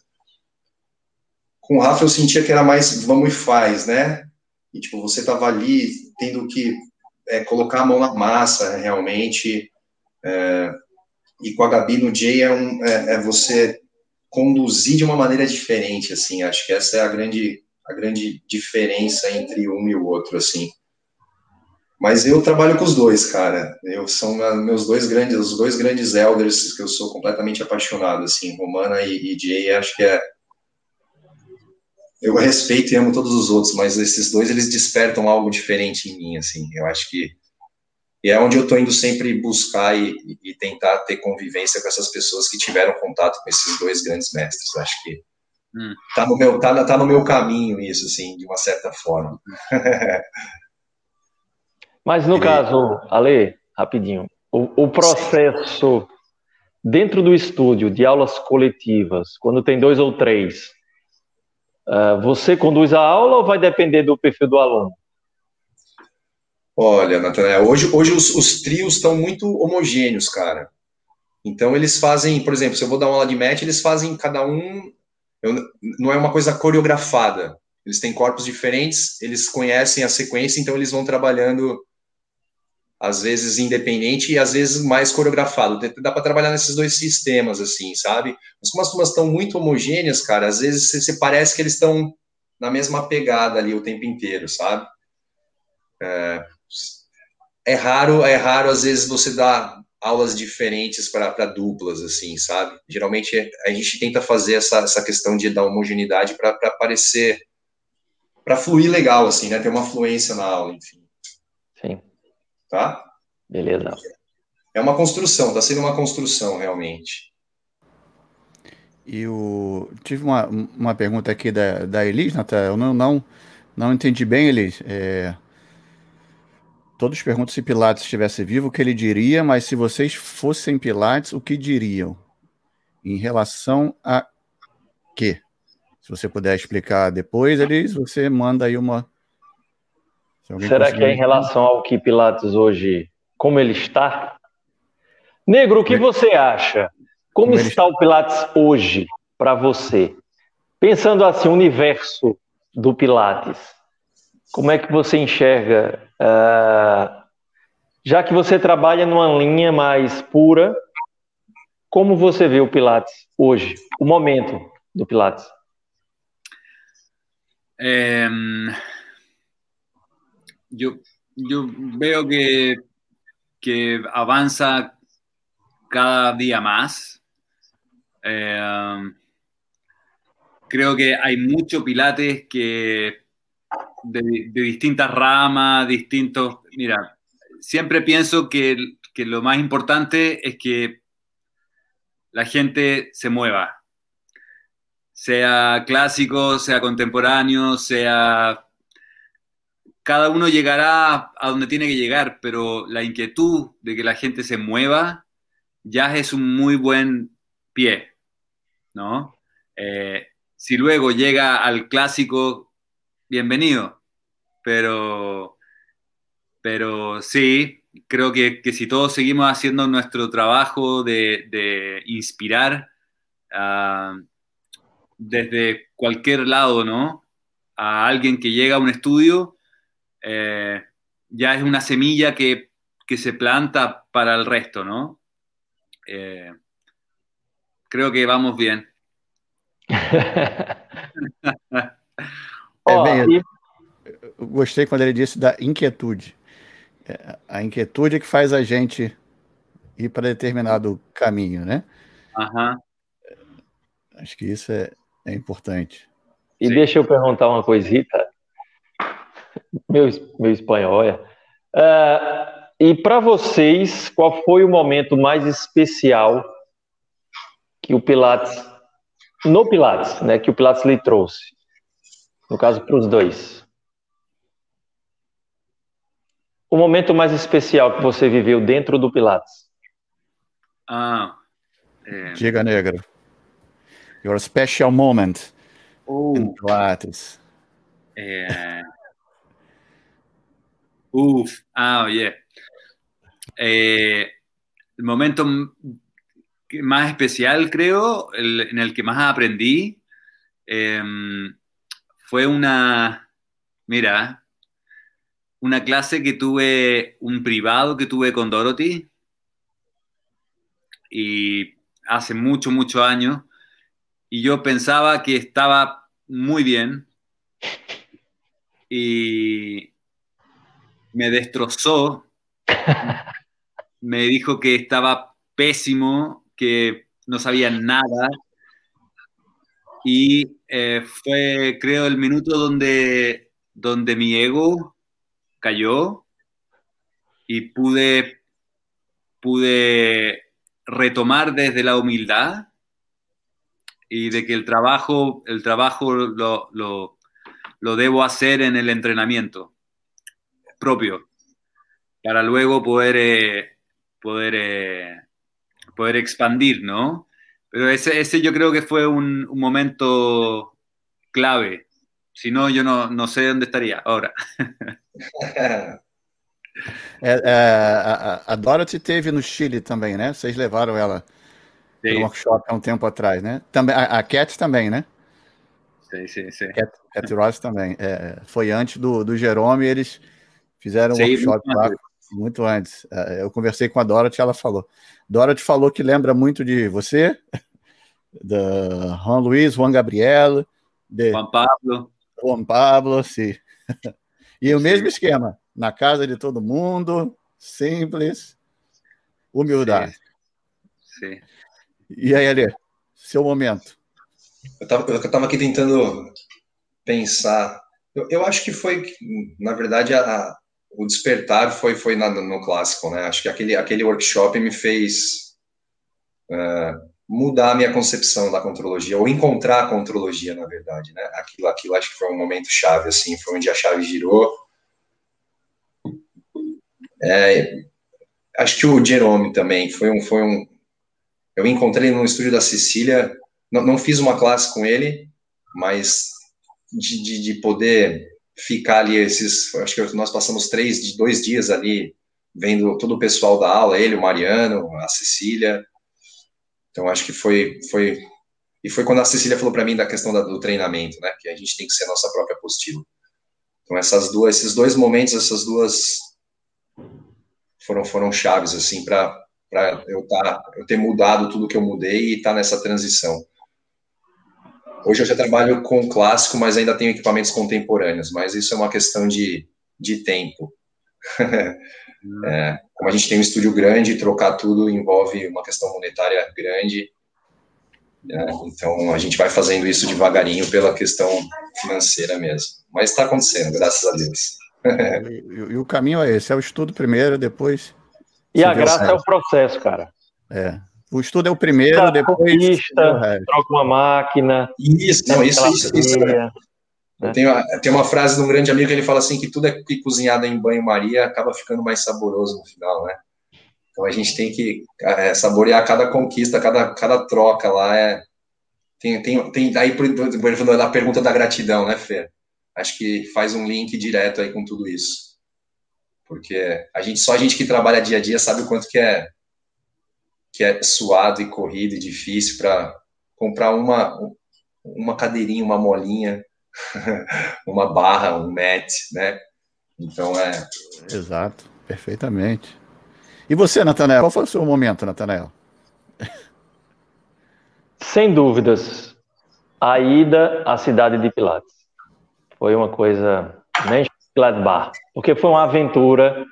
com o Rafa eu sentia que era mais vamos e faz, né? E, tipo, você tava ali tendo que é, colocar a mão na massa, realmente. É, e com a Gabi no Jay é, um, é, é, você conduzir de uma maneira diferente, assim. Acho que essa é a grande, a grande diferença entre um e o outro, assim. Mas eu trabalho com os dois, cara. Eu são meus dois grandes, os dois grandes elders que eu sou completamente apaixonado, assim, Romana e, e Jay. Acho que é eu respeito e amo todos os outros, mas esses dois eles despertam algo diferente em mim, assim. Eu acho que e é onde eu estou indo sempre buscar e, e, tentar ter convivência com essas pessoas que tiveram contato com esses dois grandes mestres. Eu acho que hum. tá no meu tá, tá no meu caminho isso, assim, de uma certa forma. mas no caso, Ale, rapidinho, o, o processo Sim. dentro do estúdio de aulas coletivas, quando tem dois ou três Uh, você conduz a aula ou vai depender do perfil do aluno? Olha, Natanael, hoje, hoje os, os trios estão muito homogêneos, cara. Então eles fazem, por exemplo, se eu vou dar uma aula de match, eles fazem cada um. Eu, não é uma coisa coreografada. Eles têm corpos diferentes, eles conhecem a sequência, então eles vão trabalhando às vezes independente e às vezes mais coreografado. Dá para trabalhar nesses dois sistemas, assim, sabe? Mas como as turmas estão muito homogêneas, cara, às vezes você parece que eles estão na mesma pegada ali o tempo inteiro, sabe? É, é raro, é raro às vezes você dar aulas diferentes para duplas, assim, sabe? Geralmente a gente tenta fazer essa, essa questão de dar homogeneidade para parecer, para fluir legal, assim, né? Ter uma fluência na aula, enfim. Tá? Beleza. É uma construção, está sendo uma construção realmente. E o... tive uma, uma pergunta aqui da, da Elis, Natália, eu não, não, não entendi bem, Elis. É... Todos perguntam se Pilates estivesse vivo, o que ele diria, mas se vocês fossem Pilates, o que diriam? Em relação a quê? Se você puder explicar depois, Elis, você manda aí uma, Será que é em relação ao que Pilates hoje, como ele está? Negro, o que você acha? Como, como está ele... o Pilates hoje para você? Pensando assim, o universo do Pilates, como é que você enxerga? Uh, já que você trabalha numa linha mais pura, como você vê o Pilates hoje, o momento do Pilates? É, yo, yo veo que, que avanza cada día más. Eh, creo que hay mucho pilates que de, distintas ramas, distintos... Mira, siempre pienso que, que lo más importante es que la gente se mueva, sea clásico, sea contemporáneo, sea cada uno llegará a donde tiene que llegar, pero la inquietud de que la gente se mueva ya es un muy buen pie, ¿no? Eh, si luego llega al clásico, bienvenido, pero, pero sí, creo que, si todos seguimos haciendo nuestro trabajo de, inspirar ah, desde cualquier lado, ¿no? A alguien que llega a un estudio, eh, ya es una semilla que, se planta para el resto, ¿no? Eh, creo que vamos bien. é, bem, eu gostei quando ele disse da inquietude. É, a inquietude é que faz a gente ir para determinado caminho, né? Uhum. Acho que isso é, é importante. E Sim. deixa eu perguntar uma coisita. Meu, meu espanhol, é. Uh, e para vocês, qual foi o momento mais especial que o Pilates, no Pilates, né, que o Pilates lhe trouxe? No caso, para os dois. O momento mais especial que você viveu dentro do Pilates? Ah, é... Diga, negro. Your special moment oh. in Pilates. É... Uf, ah. Eh, el momento más especial, creo, en el que más aprendí, em, fue una, mira, una clase que tuve, un privado que tuve con Dorothy, y hace mucho, mucho años, y yo pensaba que estaba muy bien, y me destrozó me dijo que estaba pésimo, que no sabía nada. Y eh, fue, creo, el minuto donde, donde mi ego cayó y pude, pude retomar desde la humildad y de que el trabajo, el trabajo lo, lo, lo debo hacer en el entrenamiento propio para luego poder eh, poder, eh, poder expandir, ¿no? Pero ese, ese yo creo que fue un, un momento clave. Si no, yo no, no sé dónde estaria agora. É, é, a, Dorothy teve no Chile também, né? Vocês levaram ela para um workshop há um tempo atrás, né? Também, a, a Cat também, né? Sim, sim, sim. Cat, Cat Ross também. É, foi antes do, do Jerome, eles fizeram um workshop lá muito antes. É, eu conversei com a Dorothy, ela falou. Dorothy falou que lembra muito de você, da Juan Luiz, Juan Gabriel, de Juan Pablo. Juan Pablo, sim. E o mesmo esquema, na casa de todo mundo, simples, humildade. Sim. sim. E aí, Ale, seu momento. Eu estava aqui tentando pensar. Eu, eu, acho que foi, na verdade, a, o despertar foi foi na, no clássico, né? Acho que aquele aquele workshop me fez uh, mudar a minha concepção da contrologia ou encontrar a contrologia, na verdade, né? Aquilo aquilo acho que foi um momento chave assim, foi onde a chave girou. É, acho que o Jerome também foi um foi um eu encontrei no estúdio da Cecília, não, não fiz uma classe com ele, mas de, de, de poder ficar ali esses, acho que nós passamos três, dois dias ali vendo todo o pessoal da aula, ele, o Mariano, a Cecília. Então acho que foi foi e foi quando a Cecília falou para mim da questão da, do treinamento, né, que a gente tem que ser nossa própria apostila. Então essas duas, esses dois momentos, essas duas foram foram chaves assim para para eu tá, eu ter mudado tudo que eu mudei e estar tá nessa transição. Hoje eu já trabalho com clássico, mas ainda tenho equipamentos contemporâneos, mas isso é uma questão de, de tempo. é, como a gente tem um estúdio grande, trocar tudo envolve uma questão monetária grande. É, então a gente vai fazendo isso devagarinho pela questão financeira mesmo. Mas está acontecendo, graças a Deus. e, e, o caminho é esse: é o estudo primeiro, depois. E a graça é o processo, cara. É. O estudo é o primeiro, tá, depois. Conquista, troca uma máquina. Isso, não, isso, isso, isso né? Tem, uma, tem uma frase de um grande amigo que ele fala assim: que tudo é que cozinhado em banho-maria acaba ficando mais saboroso no final, né? Então a gente tem que é, saborear cada conquista, cada, cada troca lá. É, tem, tem, tem aí por, por, a pergunta da gratidão, né, Fer? Acho que faz um link direto aí com tudo isso. Porque a gente, só a gente que trabalha dia a dia sabe o quanto que é que é suado e corrido e difícil para comprar uma, uma cadeirinha, uma molinha, uma barra, um mat, né? Então é. Exato, perfeitamente. E você, Natanael, qual foi o seu momento, Natanael? Sem dúvidas, a ida à cidade de Pilates foi uma coisa nem Gladbach, porque foi uma aventura.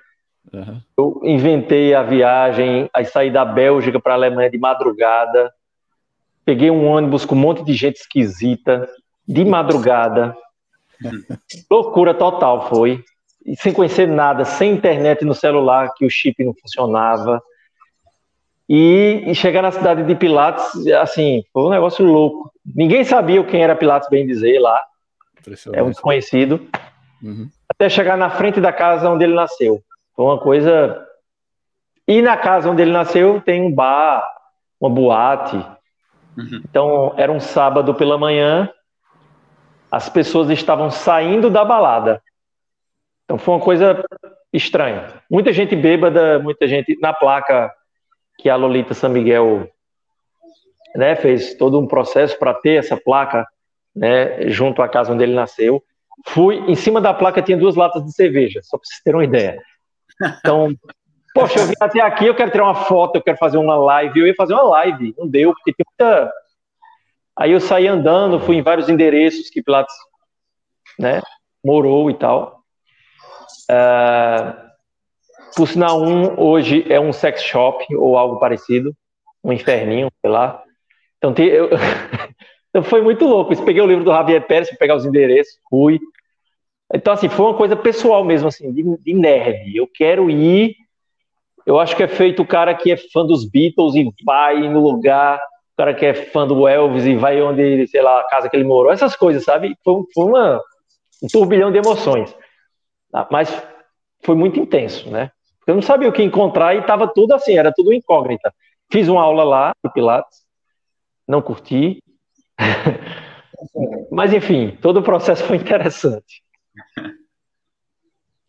Uhum. Eu inventei a viagem, aí saí da Bélgica para a Alemanha de madrugada, peguei um ônibus com um monte de gente esquisita, de madrugada. Loucura total foi. E sem conhecer nada, sem internet no celular, que o chip não funcionava. E, e, chegar na cidade de Pilates, assim, foi um negócio louco. Ninguém sabia quem era Pilates, bem dizer, lá. É um desconhecido. Uhum. Até chegar na frente da casa onde ele nasceu. Foi uma coisa. E na casa onde ele nasceu tem um bar, uma boate. Uhum. Então, era um sábado pela manhã, as pessoas estavam saindo da balada. Então, foi uma coisa estranha. Muita gente bêbada, muita gente na placa que a Lolita San Miguel né, fez todo um processo para ter essa placa né, junto à casa onde ele nasceu. Fui, em cima da placa tinha duas latas de cerveja, só para vocês terem uma ideia. Então, poxa, eu vim até aqui, eu quero tirar uma foto, eu quero fazer uma live. Eu ia fazer uma live, não deu, porque tem muita. Aí eu saí andando, fui em vários endereços que Pilates né, morou e tal. Uh, por sinal, um hoje é um sex shop ou algo parecido, um inferninho, sei lá. Então, tem, eu, então foi muito louco. Eu peguei o livro do Javier Pérez pegar os endereços, fui. Então, assim, foi uma coisa pessoal mesmo, assim, de, de nerd. Eu quero ir. Eu acho que é feito o cara que é fã dos Beatles e vai no lugar, o cara que é fã do Elvis e vai onde, sei lá, a casa que ele morou, essas coisas, sabe? Foi, foi uma, um turbilhão de emoções. Mas foi muito intenso, né? Eu não sabia o que encontrar e estava tudo assim, era tudo incógnita. Fiz uma aula lá do Pilates, não curti. Mas enfim, todo o processo foi interessante.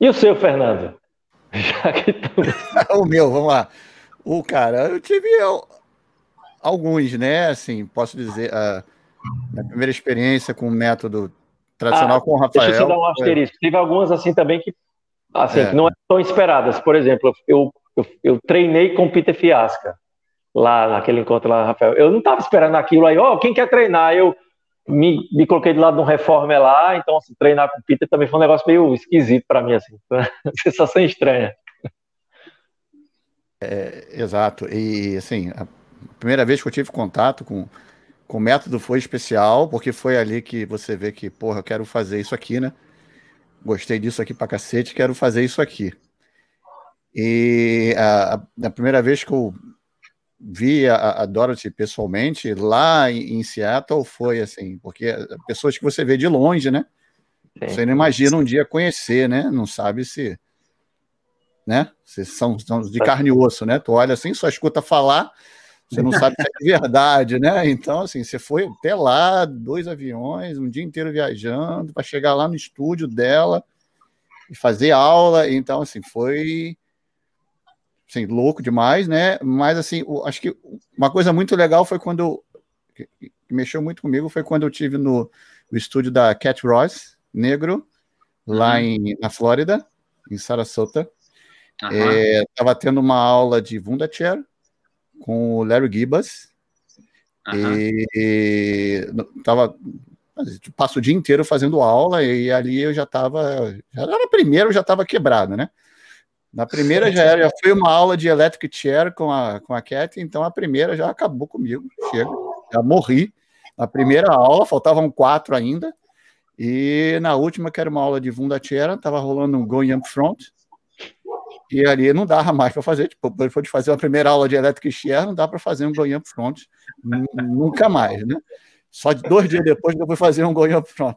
E o seu, Fernando? Já que tu... o meu, vamos lá. O cara, eu tive alguns, né? Assim, posso dizer, a, a primeira experiência com o método tradicional ah, com o Rafael. Deixa eu dar um asterisco. Teve algumas assim também que Assim, é. não tão esperadas. Por exemplo, eu, eu, eu, treinei com o Peter Fiasca, lá naquele encontro lá, Rafael. Eu não estava esperando aquilo aí, ó, oh, quem quer treinar? Eu me, me coloquei do lado de um reformer lá, então assim, treinar com o Peter também foi um negócio meio esquisito para mim, assim, sensação estranha. É, exato, e assim, a primeira vez que eu tive contato com, com o método foi especial, porque foi ali que você vê que, porra, eu quero fazer isso aqui, né? gostei disso aqui pra cacete, quero fazer isso aqui. E a, a primeira vez que eu vi a, a Dorothy pessoalmente lá em, em, Seattle foi assim, porque pessoas que você vê de longe, né? Sim. Você não imagina um dia conhecer, né? Não sabe se, né? Se são, são de carne e osso, né? Tu olha assim, só escuta falar, você não sabe se é verdade, né? Então, assim, você foi até lá, dois aviões, um dia inteiro viajando, para chegar lá no estúdio dela e fazer aula. Então, assim, foi assim, louco demais, né? Mas, assim, acho que uma coisa muito legal foi quando eu, que mexeu muito comigo foi quando eu tive no, no estúdio da Cat Ross, negro, lá uhum. em, na Flórida, em Sarasota. Uhum. É, tava tendo uma aula de Wunderchair, com o Larry Gibas. Uhum. E tava passo o dia inteiro fazendo aula e ali eu já estava já na primeira eu já estava quebrado, né? Na primeira já era, já foi uma aula de electric chair com a com a Cat, então a primeira já acabou comigo, chega, já morri. Na primeira aula faltavam quatro ainda. E na última, que era uma aula de Vunda Chair, estava rolando um Going Up Front. E ali não dava mais para fazer. Tipo, depois de fazer a primeira aula de elétrica shear, não dá para fazer um going up front nunca mais, né? Só dois dias depois que eu fui fazer um going up front.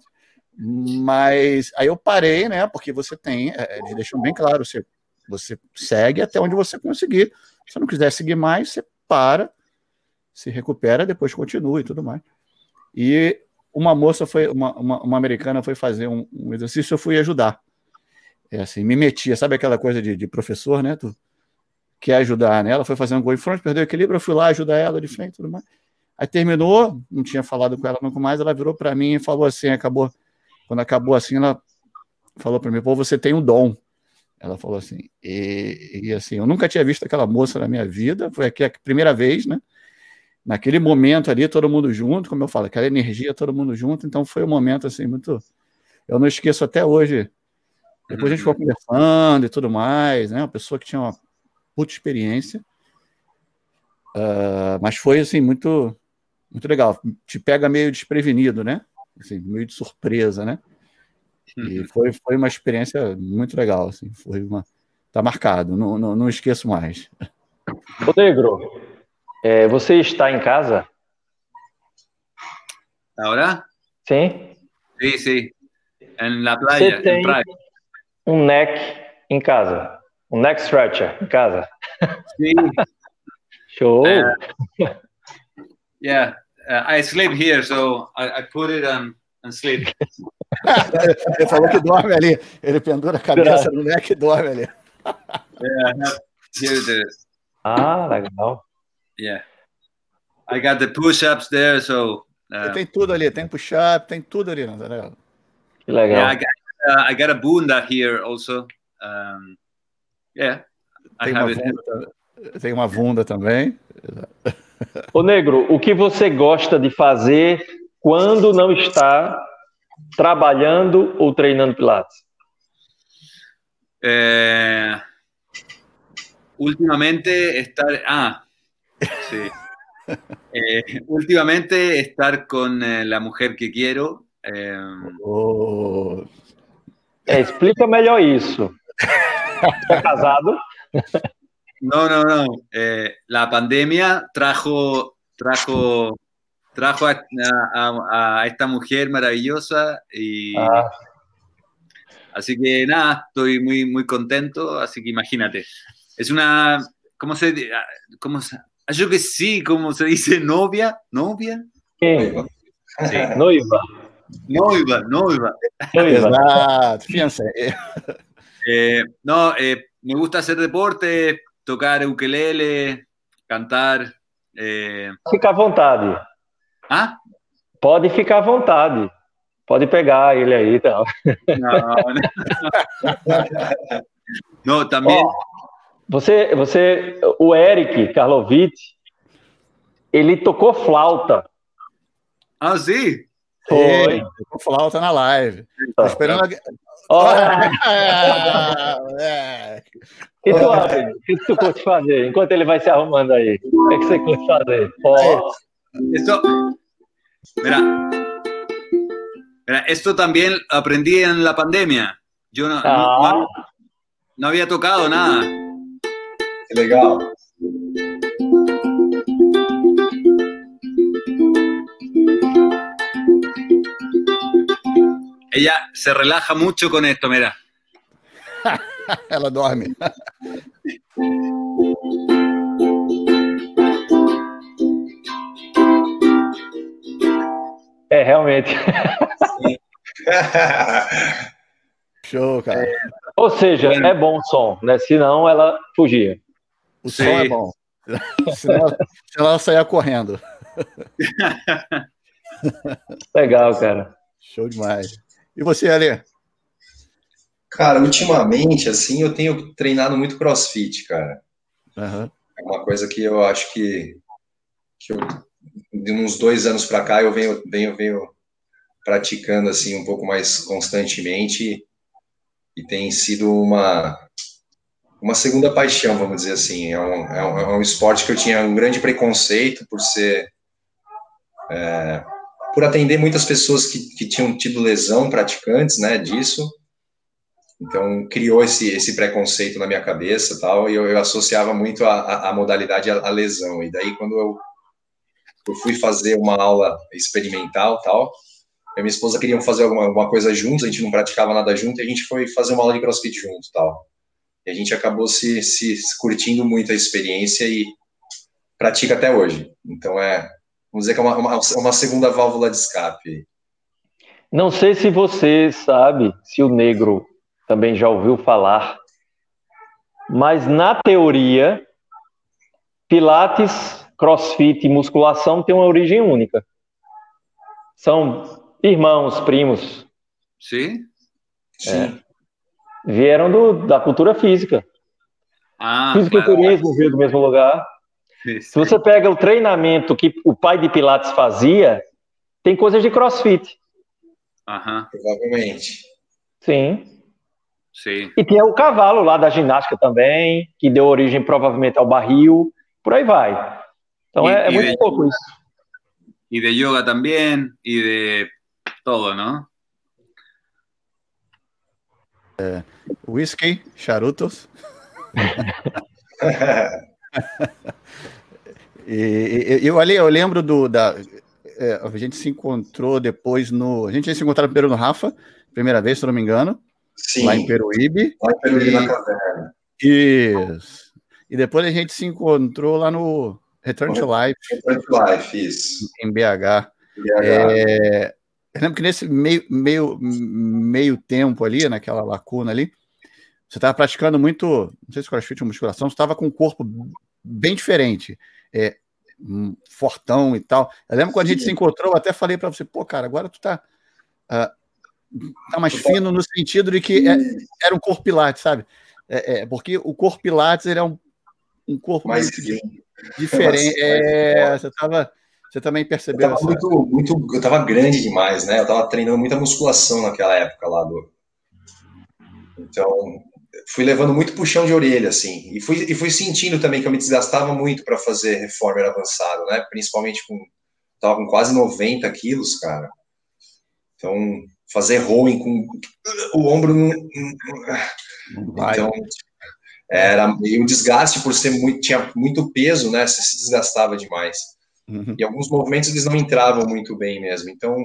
Mas aí eu parei, né? Porque você tem, é, eles deixam bem claro, você, você segue até onde você conseguir. Se não quiser seguir mais, você para, se recupera, depois continua e tudo mais. E uma moça foi, uma, uma, uma americana foi fazer um, um exercício, eu fui ajudar é assim, me metia, sabe aquela coisa de, de professor, né? Tu quer ajudar, né? Ela foi fazer um gol em frente, perdeu o equilíbrio, eu fui lá ajudar ela de frente tudo mais. Aí terminou, não tinha falado com ela nunca mais, ela virou para mim e falou assim, acabou, quando acabou assim, ela falou para mim, pô, você tem um dom. Ela falou assim, e, e, assim, eu nunca tinha visto aquela moça na minha vida, foi aqui a primeira vez, né? naquele momento ali, todo mundo junto, como eu falo, aquela energia, todo mundo junto, então foi um momento assim muito. Eu não esqueço até hoje. Depois a gente ficou conversando e tudo mais, né? Uma pessoa que tinha uma puta experiência. Uh, mas foi assim, muito, muito legal. Te pega meio desprevenido, né? Assim, meio de surpresa, né? E uhum. foi, foi uma experiência muito legal, assim, foi uma... Tá marcado, não, não, não esqueço mais. Ô Negro, é, você está em casa? Agora? Sim. Sim, sim. Em la playa, você tem um neck em casa, um neck stretcher em casa. Sim. Show. Uh, yeah, uh, I sleep here, so I, I put it on, on sleep. ele falou que dorme ali. Ele pendura a cabeça no neck e dorme ali. yeah, here it is. Ah, legal. Yeah. I got the push-ups there, so. Uh, tem tudo ali, tem push-up, tem tudo ali, não tá legal? Que legal. Yeah, I got, uh, I got a bunda here also. Um, yeah, tem I have it. Bunda, tem uma bunda também. Ô Negro, o que você gosta de fazer quando não está trabalhando ou treinando Pilates? Eh, últimamente estar. Ah, sí. Eh, últimamente estar con eh, la mujer que quiero. Eh, oh. explica melhor isso. Está casado? No, no, no. Eh, la pandemia trajo, trajo, trajo a, a, a esta mujer maravillosa y ah. así que nada, estoy muy, muy contento. Así que imagínate, es una, ¿cómo se, cómo se, ah, yo que sí, ¿cómo se dice? Novia, novia. Sí. Sí. Noiva. Noiva, noiva. Noiva. Fíjense. Eh, no, eh, me gusta hacer deporte, tocar ukulele, cantar. É... Fica à vontade. Ah? Pode ficar à vontade. Pode pegar ele aí e tal. Não, não. também. Oh, você, você, o Eric Karlovic, ele tocou flauta. Ah, sim? Foi. tocou flauta na live. Tô esperando. Oh. é. O que tu acha? O que tu curte fazer enquanto ele vai se arrumando aí? O que, é que você curte fazer? Oh. Esto, mira, mira, esto también aprendí en la pandemia. Yo no, ah. no, no había tocado nada. Que legal. Ella se relaja mucho con esto, mira. Ela dorme. É, realmente. Show, cara. É, ou seja, é bom o som, né? Senão ela fugia. O Sim. som é bom. Senão, senão ela saia correndo. Legal, cara. Show demais. E você, Ale? Cara, ultimamente, assim, eu tenho treinado muito crossfit, cara. Uhum. É uma coisa que eu acho que, que eu, de uns dois anos para cá, eu venho, venho, venho praticando, assim, um pouco mais constantemente e tem sido uma, uma segunda paixão, vamos dizer assim. É um, é um, é um esporte que eu tinha um grande preconceito por ser... É, por atender muitas pessoas que, que tinham tido lesão praticantes, né, disso, então, criou esse, esse preconceito na minha cabeça tal, e eu, eu associava muito a, a, a modalidade à, lesão. E daí, quando eu, eu fui fazer uma aula experimental tal, eu e minha esposa queriam fazer alguma, alguma coisa juntos, a gente não praticava nada junto, e a gente foi fazer uma aula de crossfit junto tal. E a gente acabou se, se, se curtindo muito a experiência e pratica até hoje. Então, é, vamos dizer que é uma, uma, uma segunda válvula de escape. Não sei se você sabe se o negro também já ouviu falar. Mas na teoria, Pilates, CrossFit e musculação têm uma origem única. São irmãos, primos. Sim. É. Vieram do, da cultura física. Ah, Fisiculturismo veio do mesmo lugar. Se você pega o treinamento que o pai de Pilates fazia, tem coisas de crossfit. Aham. Provavelmente. Sim. Sim. E tem o cavalo lá da ginástica também, que deu origem provavelmente ao barril, por aí vai. Então E- é, é e muito de- pouco isso. Y de yoga también, y de todo, ¿no? Whisky, charutos. E, e- eu ali eu lembro do da é, a gente se encontrou depois no a gente ia se encontrar primeiro no Rafa, primeira vez, se eu não me engano, Sim, lá em Peruíbe. lá em Peruíbe na caverna. Isso. E depois a gente se encontrou lá no Return to Life Front Life, isso. em BH. BH. É, eu lembro que nesse meio, meio, meio tempo ali, naquela lacuna ali, você estava praticando muito, não sei se crossfit ou musculação, você estava com um corpo bem diferente, é, hum, fortão e tal. Eu lembro quando a gente Sim. se encontrou, eu até falei para você, pô, cara, agora tu tá, ah, tá mais Tu tá- fino no sentido de que é- era um corpo pilates, sabe? É, é, porque o corpo pilates ele é um, um corpo mais diferente. É, você tava, você também Eu percebeu tava essa... muito, muito, eu tava grande demais, né? Eu tava treinando muita musculação naquela época lá do. Então, fui levando muito puxão de orelha, assim. E fui, e fui sentindo também que eu me desgastava muito para fazer reformer avançado, né? Principalmente com. Tava com quase 90 quilos, cara. Então, fazer rowing com o ombro. não- Não vai. Então, era e o desgaste por ser muito, tinha muito peso, né? Você se desgastava demais. Uhum. E alguns movimentos eles não entravam muito bem mesmo. Então,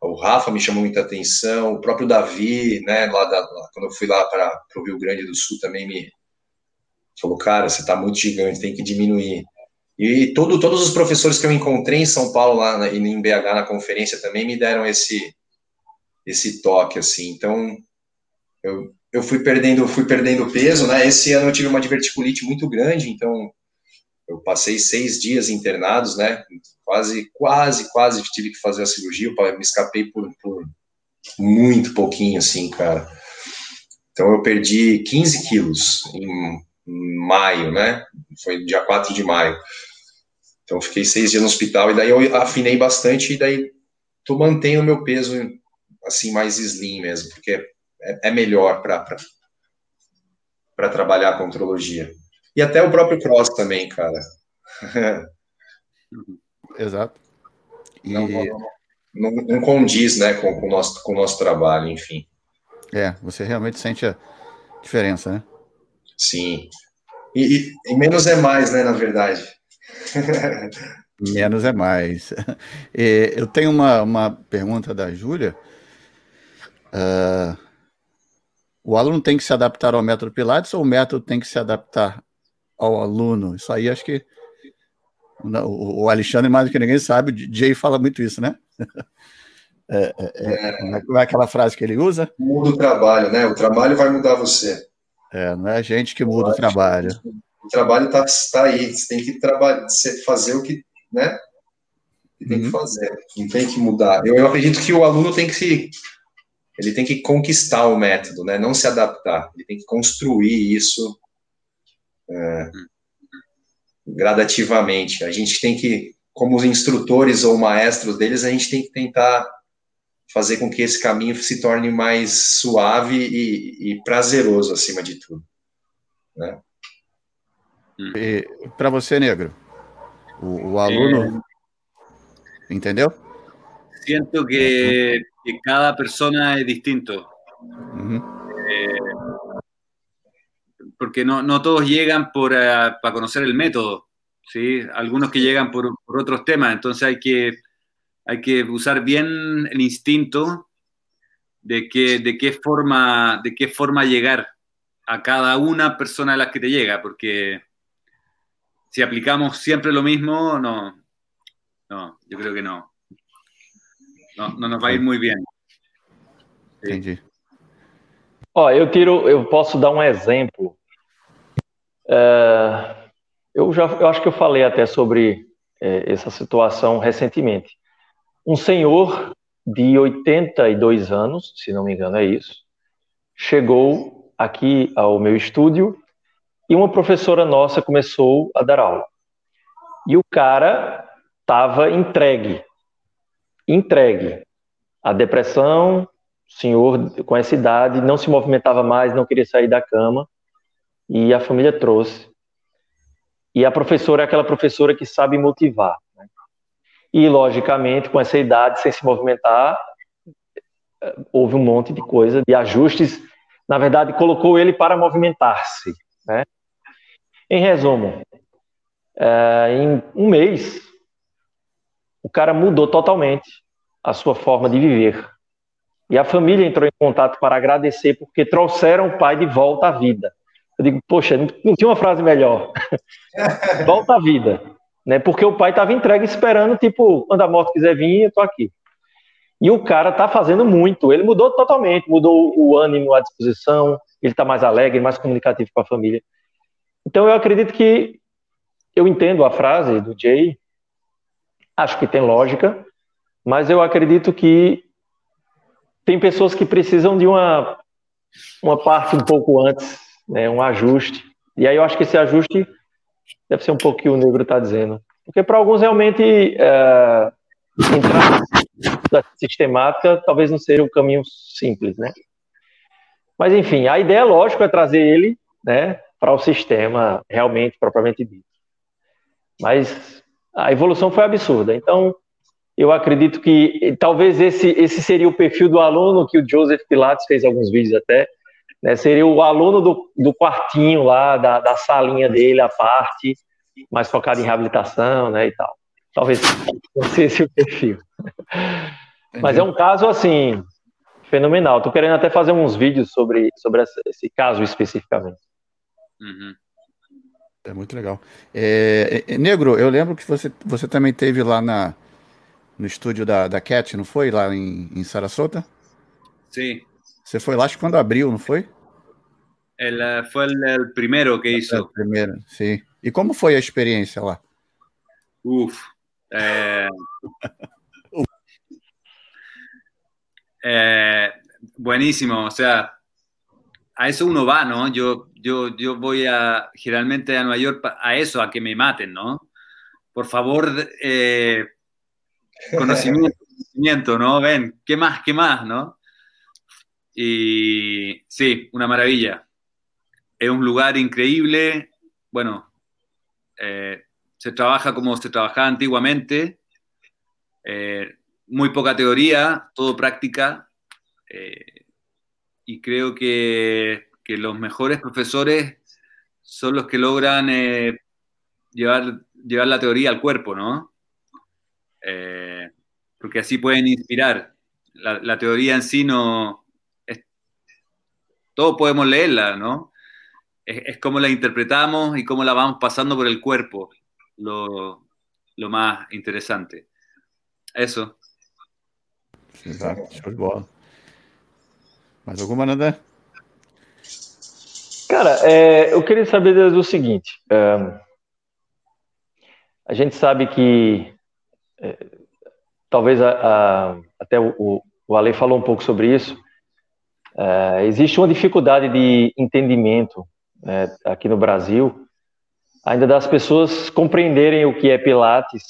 o Rafa me chamou muita atenção, o próprio Davi, né? Lá, da, lá quando eu fui lá para o Rio Grande do Sul também me falou, cara, você está muito gigante, tem que diminuir. E todo, todos os professores que eu encontrei em São Paulo lá na, e em BH na conferência também me deram esse esse toque assim. Então, eu, eu fui perdendo fui perdendo peso, né? Esse ano eu tive uma diverticulite muito grande, então eu passei seis dias internados, né? Quase, quase, quase tive que fazer a cirurgia. Eu me escapei por, por muito pouquinho, assim, cara. Então eu perdi 15 quilos em, maio, né? Foi dia 4 de maio. Então fiquei seis dias no hospital e daí eu afinei bastante e daí tô mantendo meu peso assim mais slim mesmo, porque é, é melhor para trabalhar a contrologia. E até o próprio cross também, cara. Exato. E, Não, não, não, condiz, né, com, com, o nosso, com o nosso trabalho, enfim. é, você realmente sente a diferença, né? Sim. E, e, e menos é mais, né, na verdade. Menos é mais. E eu tenho uma, uma pergunta da Júlia. Ah, o aluno tem que se adaptar ao método Pilates ou o método tem que se adaptar ao aluno? Isso aí acho que o, Alexandre, mais do que ninguém sabe, o Jay fala muito isso, né? É, é, é, como é aquela frase que ele usa? Muda o trabalho, né? O trabalho vai mudar você. É, não é a gente que muda o trabalho. O trabalho está tá aí. Você tem que trabalhar, fazer o que, né? Tem uhum. que fazer. Não tem que mudar. Eu, eu acredito que o aluno tem que se ele tem que conquistar o método, né? Não se adaptar. Ele tem que construir isso é, gradativamente. A gente tem que, como os instrutores ou maestros deles, a gente tem que tentar fazer com que esse caminho se torne mais suave e, e prazeroso acima de tudo, né? Para você, negro, o, o aluno, é... entendeu? Siento que, que, cada persona es distinto. Uh -huh. eh, porque no, no, todos llegan por, uh, para conocer el método, ¿sí? Algunos que llegan por, por, otros temas, entonces hay que, hay que usar bien el instinto de, que, de, qué forma, de qué forma llegar a cada una persona de las que te llega, porque si aplicamos siempre lo mismo, no, no, yo creo que no. Não, não, não vai ir muito bem. Entendi. Ó, eu tiro, eu posso dar um exemplo. É, eu já, eu acho que eu falei até sobre é, essa situação recentemente. Um senhor de 82 anos, se não me engano é isso, chegou aqui ao meu estúdio e uma professora nossa começou a dar aula. E o cara estava entregue, entregue. A depressão, senhor com essa idade, não se movimentava mais, não queria sair da cama, e a família trouxe. E a professora é aquela professora que sabe motivar. Né? E, logicamente, com essa idade, sem se movimentar, houve um monte de coisa, de ajustes. Na verdade, colocou ele para movimentar-se. Né? Em resumo, é, em um mês, o cara mudou totalmente a sua forma de viver. E a família entrou em contato para agradecer porque trouxeram o pai de volta à vida. Eu digo, poxa, não tinha uma frase melhor. volta à vida. Né? Porque o pai estava entregue esperando, tipo, quando a morte quiser vir, eu tô aqui. E o cara tá fazendo muito. Ele mudou totalmente, mudou o ânimo, a disposição, ele está mais alegre, mais comunicativo com a família. Então eu acredito que eu entendo a frase do Jay, acho que tem lógica, mas eu acredito que tem pessoas que precisam de uma, uma parte um pouco antes, né, um ajuste. E aí eu acho que esse ajuste deve ser um pouco o que o negro está dizendo. Porque para alguns realmente é, entrar na sistemática talvez não seja um caminho simples, né? Mas enfim, a ideia, lógico, é trazer ele né, para o sistema realmente, propriamente dito. Mas a evolução foi absurda. Então, eu acredito que talvez esse, esse seria o perfil do aluno que o Joseph Pilates fez alguns vídeos até. Né? Seria o aluno do, do quartinho lá, da, da salinha dele, a parte, mais focado em reabilitação né, e tal. Talvez fosse esse o perfil. Mas é um caso, assim, fenomenal. Estou querendo até fazer uns vídeos sobre, sobre esse caso especificamente. Uhum. É muito legal. É, é, Negro, eu lembro que você, você também teve lá na, no estúdio da, da Cat, não foi? Lá em, em Sarasota? Sim. Você foi lá acho que quando abriu, não foi? Ele foi o primeiro que hizo. O primeiro, sim. E como foi a experiência lá? Uf. Eh, eh, buenísimo, o sea, a eso uno va, ¿no? Yo, yo, yo voy a, generalmente a Nueva York a eso, a que me maten, ¿no? Por favor, eh, conocimiento, conocimiento, ¿no? Ven, ¿qué más, qué más, no? Y sí, una maravilla. Es un lugar increíble. Bueno, eh, se trabaja como se trabajaba antiguamente. Eh, muy poca teoría, todo práctica. Eh, y creo que, que, los mejores profesores son los que logran llevar, llevar la teoría al cuerpo, ¿no? Eh, porque así pueden inspirar. La, teoría en sí no... Es, todos podemos leerla, ¿no? Es, como la interpretamos y cómo la vamos pasando por el cuerpo, lo, lo más interesante. Eso. Bola. Mais alguma, Nandé? Cara, é, eu queria saber do seguinte: é, a gente sabe que é, talvez a, a, até o, o Ale falou um pouco sobre isso. É, existe uma dificuldade de entendimento é, aqui no Brasil, ainda das pessoas compreenderem o que é Pilates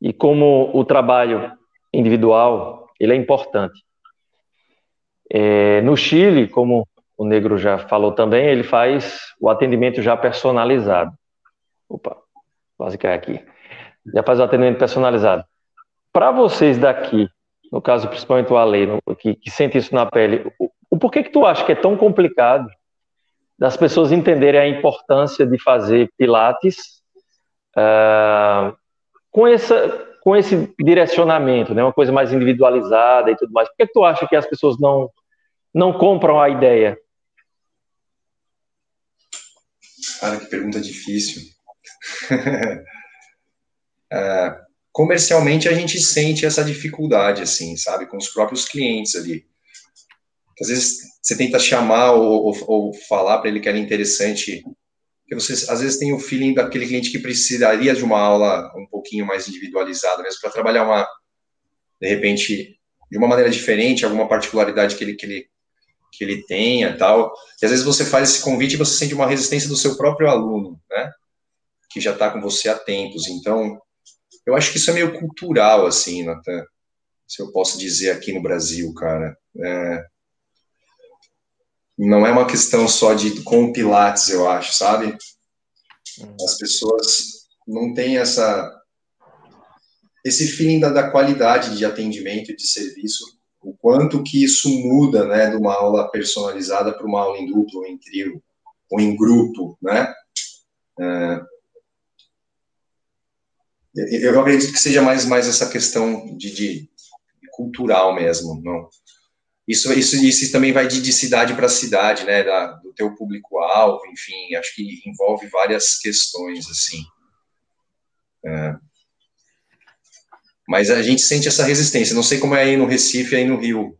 e como o trabalho individual ele é importante. É, no Chile, como o Negro já falou também, ele faz o atendimento já personalizado. Opa, quase cai aqui já faz o atendimento personalizado. Para vocês daqui, no caso principalmente o Ale, que, que sente isso na pele, o, o porquê que tu acha que é tão complicado das pessoas entenderem a importância de fazer pilates uh, com, essa, com esse direcionamento, né, uma coisa mais individualizada e tudo mais. Por que, que tu acha que as pessoas não, não compram a ideia? Cara, que pergunta difícil. é, comercialmente a gente sente essa dificuldade, assim, sabe, com os próprios clientes ali. Às vezes você tenta chamar ou, ou, ou falar para ele que era interessante, porque você às vezes tem o feeling daquele cliente que precisaria de uma aula um pouquinho mais individualizada, mesmo para trabalhar uma, de repente, de uma maneira diferente, alguma particularidade que ele, que ele, que ele tenha tal. E às vezes você faz esse convite e você sente uma resistência do seu próprio aluno, né? que já está com você há tempos. Então, eu acho que isso é meio cultural, assim, Natan, se eu posso dizer aqui no Brasil, cara. É, não é uma questão só de com Pilates, eu acho, sabe? As pessoas não têm essa esse feeling da, da qualidade de atendimento e de serviço, o quanto que isso muda, né, de uma aula personalizada para uma aula em duplo, ou em trio, ou em grupo, né? É, eu acredito que seja mais, mais essa questão de, de cultural mesmo, não? Isso, isso, isso também vai de, de cidade para cidade, né, da, do teu público-alvo, enfim, acho que envolve várias questões, assim. É. Mas a gente sente essa resistência, não sei como é aí no Recife, aí no Rio,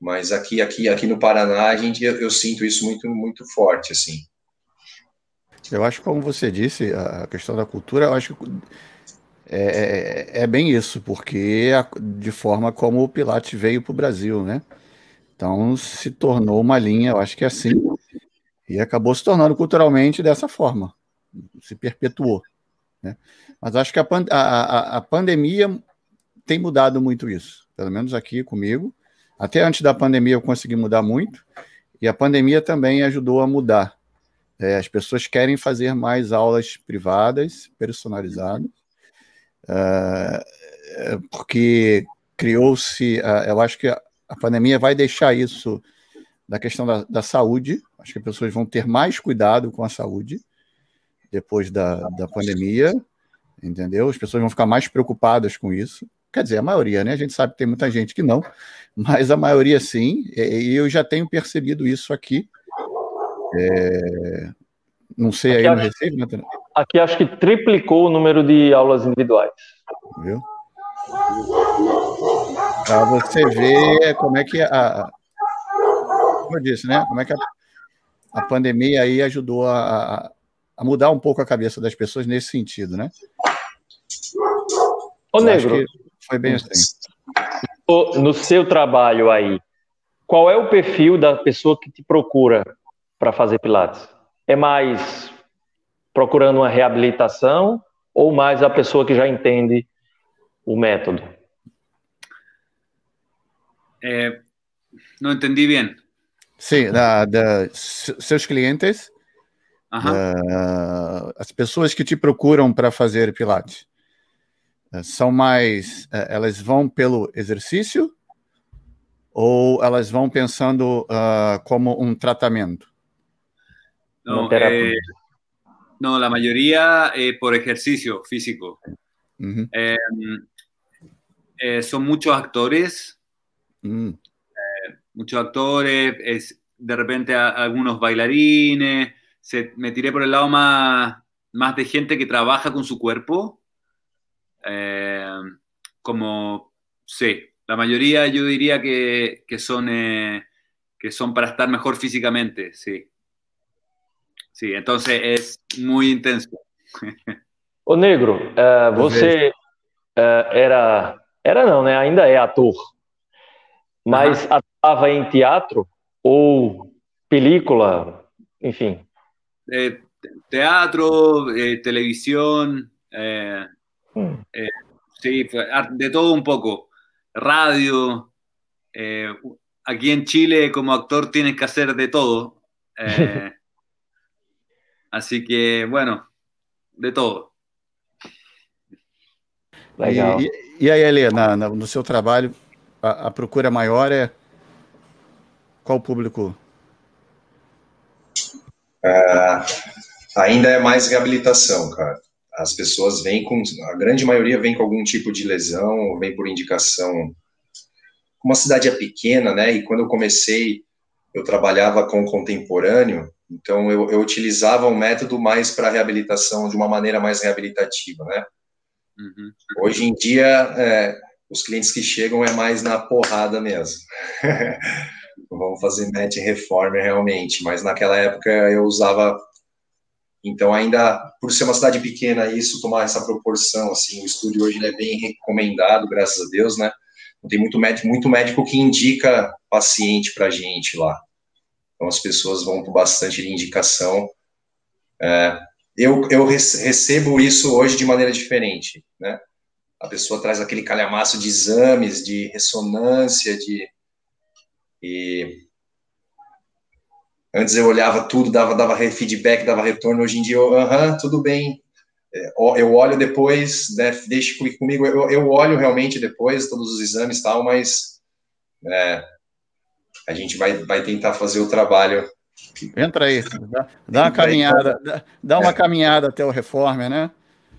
mas aqui, aqui, aqui no Paraná, a gente, eu, eu sinto isso muito, muito forte, assim. Eu acho, como você disse, a questão da cultura, eu acho que é, é, é bem isso, porque de forma como o Pilates veio para o Brasil, né? Então se tornou uma linha, eu acho que é assim, e acabou se tornando culturalmente dessa forma, se perpetuou. Né? Mas acho que a, a, a, a pandemia tem mudado muito isso, pelo menos aqui comigo. Até antes da pandemia eu consegui mudar muito, e a pandemia também ajudou a mudar. É, as pessoas querem fazer mais aulas privadas, personalizadas, uh, porque criou-se, uh, eu acho que a pandemia vai deixar isso da questão da, da, saúde. Acho que as pessoas vão ter mais cuidado com a saúde depois da, da pandemia, entendeu? As pessoas vão ficar mais preocupadas com isso. Quer dizer, a maioria, né? A gente sabe que tem muita gente que não, mas a maioria sim. E eu já tenho percebido isso aqui. É... Não sei aqui aí no Recife, né? Aqui acho que triplicou o número de aulas individuais. Viu? Para você ver como é que a, como eu disse, né? Como é que a, a pandemia aí ajudou a, a, mudar um pouco a cabeça das pessoas nesse sentido, né? Ô, Eu Negro, foi bem assim. No seu trabalho aí, qual é o perfil da pessoa que te procura para fazer Pilates? É mais procurando uma reabilitação ou mais a pessoa que já entende o método? Eh, no entendí bien. Sí, da, da, seus clientes, uh, as pessoas que te procuram para fazer Pilates, são mais, uh, elas vão pelo exercício ou elas vão pensando como um tratamento? No, eh, no, la mayoría eh, por ejercicio físico. Uh -huh. eh, eh, son muchos actores. Eh, muchos actores, es, de repente a, algunos bailarines. Se, me tiré por el lado más, más de gente que trabaja con su cuerpo. Eh, como, sí, la mayoría yo diría que, que son, eh, que son para estar mejor físicamente, sí. Sí, entonces es muy intenso. O Negro, uh, você uh, era, era não, né? Ainda é ator. mas uhum. atuava em teatro ou película, enfim? Eh, teatro, eh, televisión, eh, mm. sí, de todo un poco, radio. aquí en Chile como actor tienes que hacer de todo. así que, bueno, de todo. Legal. E, e, e aí, Helena, no seu trabalho, a, a procura maior é qual público? É, ainda é mais reabilitação, cara. As pessoas vêm com, a grande maioria vem com algum tipo de lesão, vem por indicação. Uma cidade é pequena, né? E quando eu comecei, eu trabalhava com contemporâneo, então eu, eu utilizava um método mais para reabilitação, de uma maneira mais reabilitativa, né? Uhum. Hoje em dia, é, os clientes que chegam é mais na porrada mesmo. Vamos fazer match reformer realmente, mas naquela época eu usava então ainda por ser uma cidade pequena isso tomar essa proporção assim, o estúdio hoje é bem recomendado, graças a Deus, né? Tem muito médico, muito médico que indica paciente para gente lá. Então as pessoas vão por bastante indicação. É, eu, eu recebo isso hoje de maneira diferente, né? A pessoa traz aquele calhamaço de exames, de ressonância, de e antes eu olhava tudo, dava dava feedback, dava retorno. Hoje em dia, aham, tudo bem. É, eu olho depois, né, deixe comigo. Eu, eu olho realmente depois todos os exames e tal, mas é, a gente vai, vai tentar fazer o trabalho Entra aí, dá, dá uma caminhada, dá, dá uma caminhada até o Reformer, né?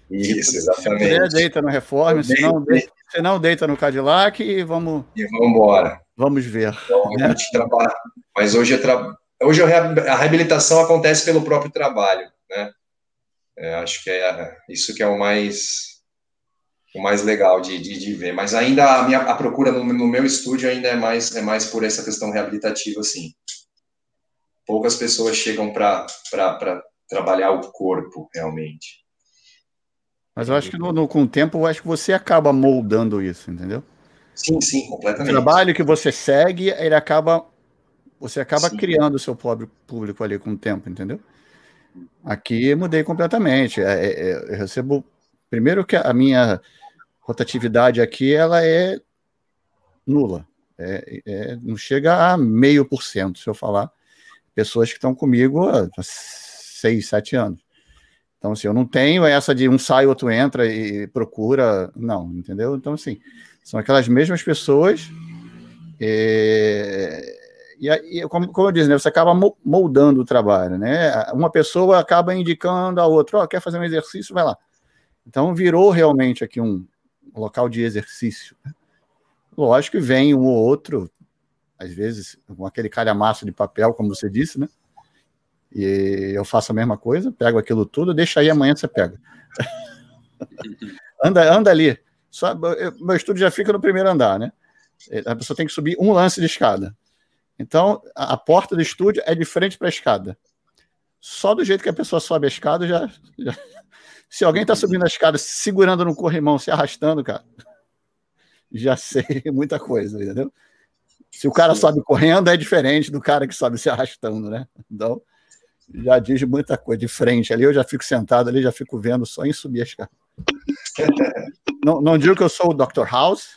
Isso, exatamente. Se deita no Reformer, se não, deita, se não deita no Cadillac e vamos. E vamos embora. Vamos ver. Então, gente trabalha. Mas hoje, tra... hoje a reabilitação acontece pelo próprio trabalho, né? É, acho que é isso que é o mais o mais legal de, de, de, ver. Mas ainda a minha a procura no, no, meu estúdio ainda é mais é mais por essa questão reabilitativa, assim poucas pessoas chegam para trabalhar o corpo realmente. Mas eu acho que no, no, com o tempo, eu acho que você acaba moldando isso, entendeu? Sim, sim, completamente. O trabalho que você segue, ele acaba. Você acaba sim. criando o seu pobre público ali com o tempo, entendeu? Aqui mudei completamente. É, é, é, eu recebo. Primeiro que a minha rotatividade aqui ela é nula. É, é, não chega a meio por cento, se eu falar pessoas que estão comigo há seis, sete anos. Então, assim, eu não tenho essa de um sai, outro entra e procura, não, entendeu? Então, assim, são aquelas mesmas pessoas. E, e como, como eu disse, né, você acaba moldando o trabalho, né? Uma pessoa acaba indicando a outra, ó, oh, quer fazer um exercício, vai lá. Então, virou realmente aqui um local de exercício. Né? Lógico que vem um ou outro, às vezes, com aquele calhamaço de papel, como você disse, né? E eu faço a mesma coisa, pego aquilo tudo, deixa aí, amanhã você pega. anda, anda ali. Só, eu, meu estúdio já fica no primeiro andar, né? A pessoa tem que subir um lance de escada. Então, a, porta do estúdio é de frente para a escada. Só do jeito que a pessoa sobe a escada, já. já... Se alguém está subindo a escada segurando no corrimão, se arrastando, cara, já sei muita coisa, entendeu? Se o cara sobe correndo, é diferente do cara que sobe se arrastando, né? Então, já diz muita coisa. De frente ali, eu já fico sentado ali, já fico vendo só em subir a escada. não, não digo que eu sou o Dr. House,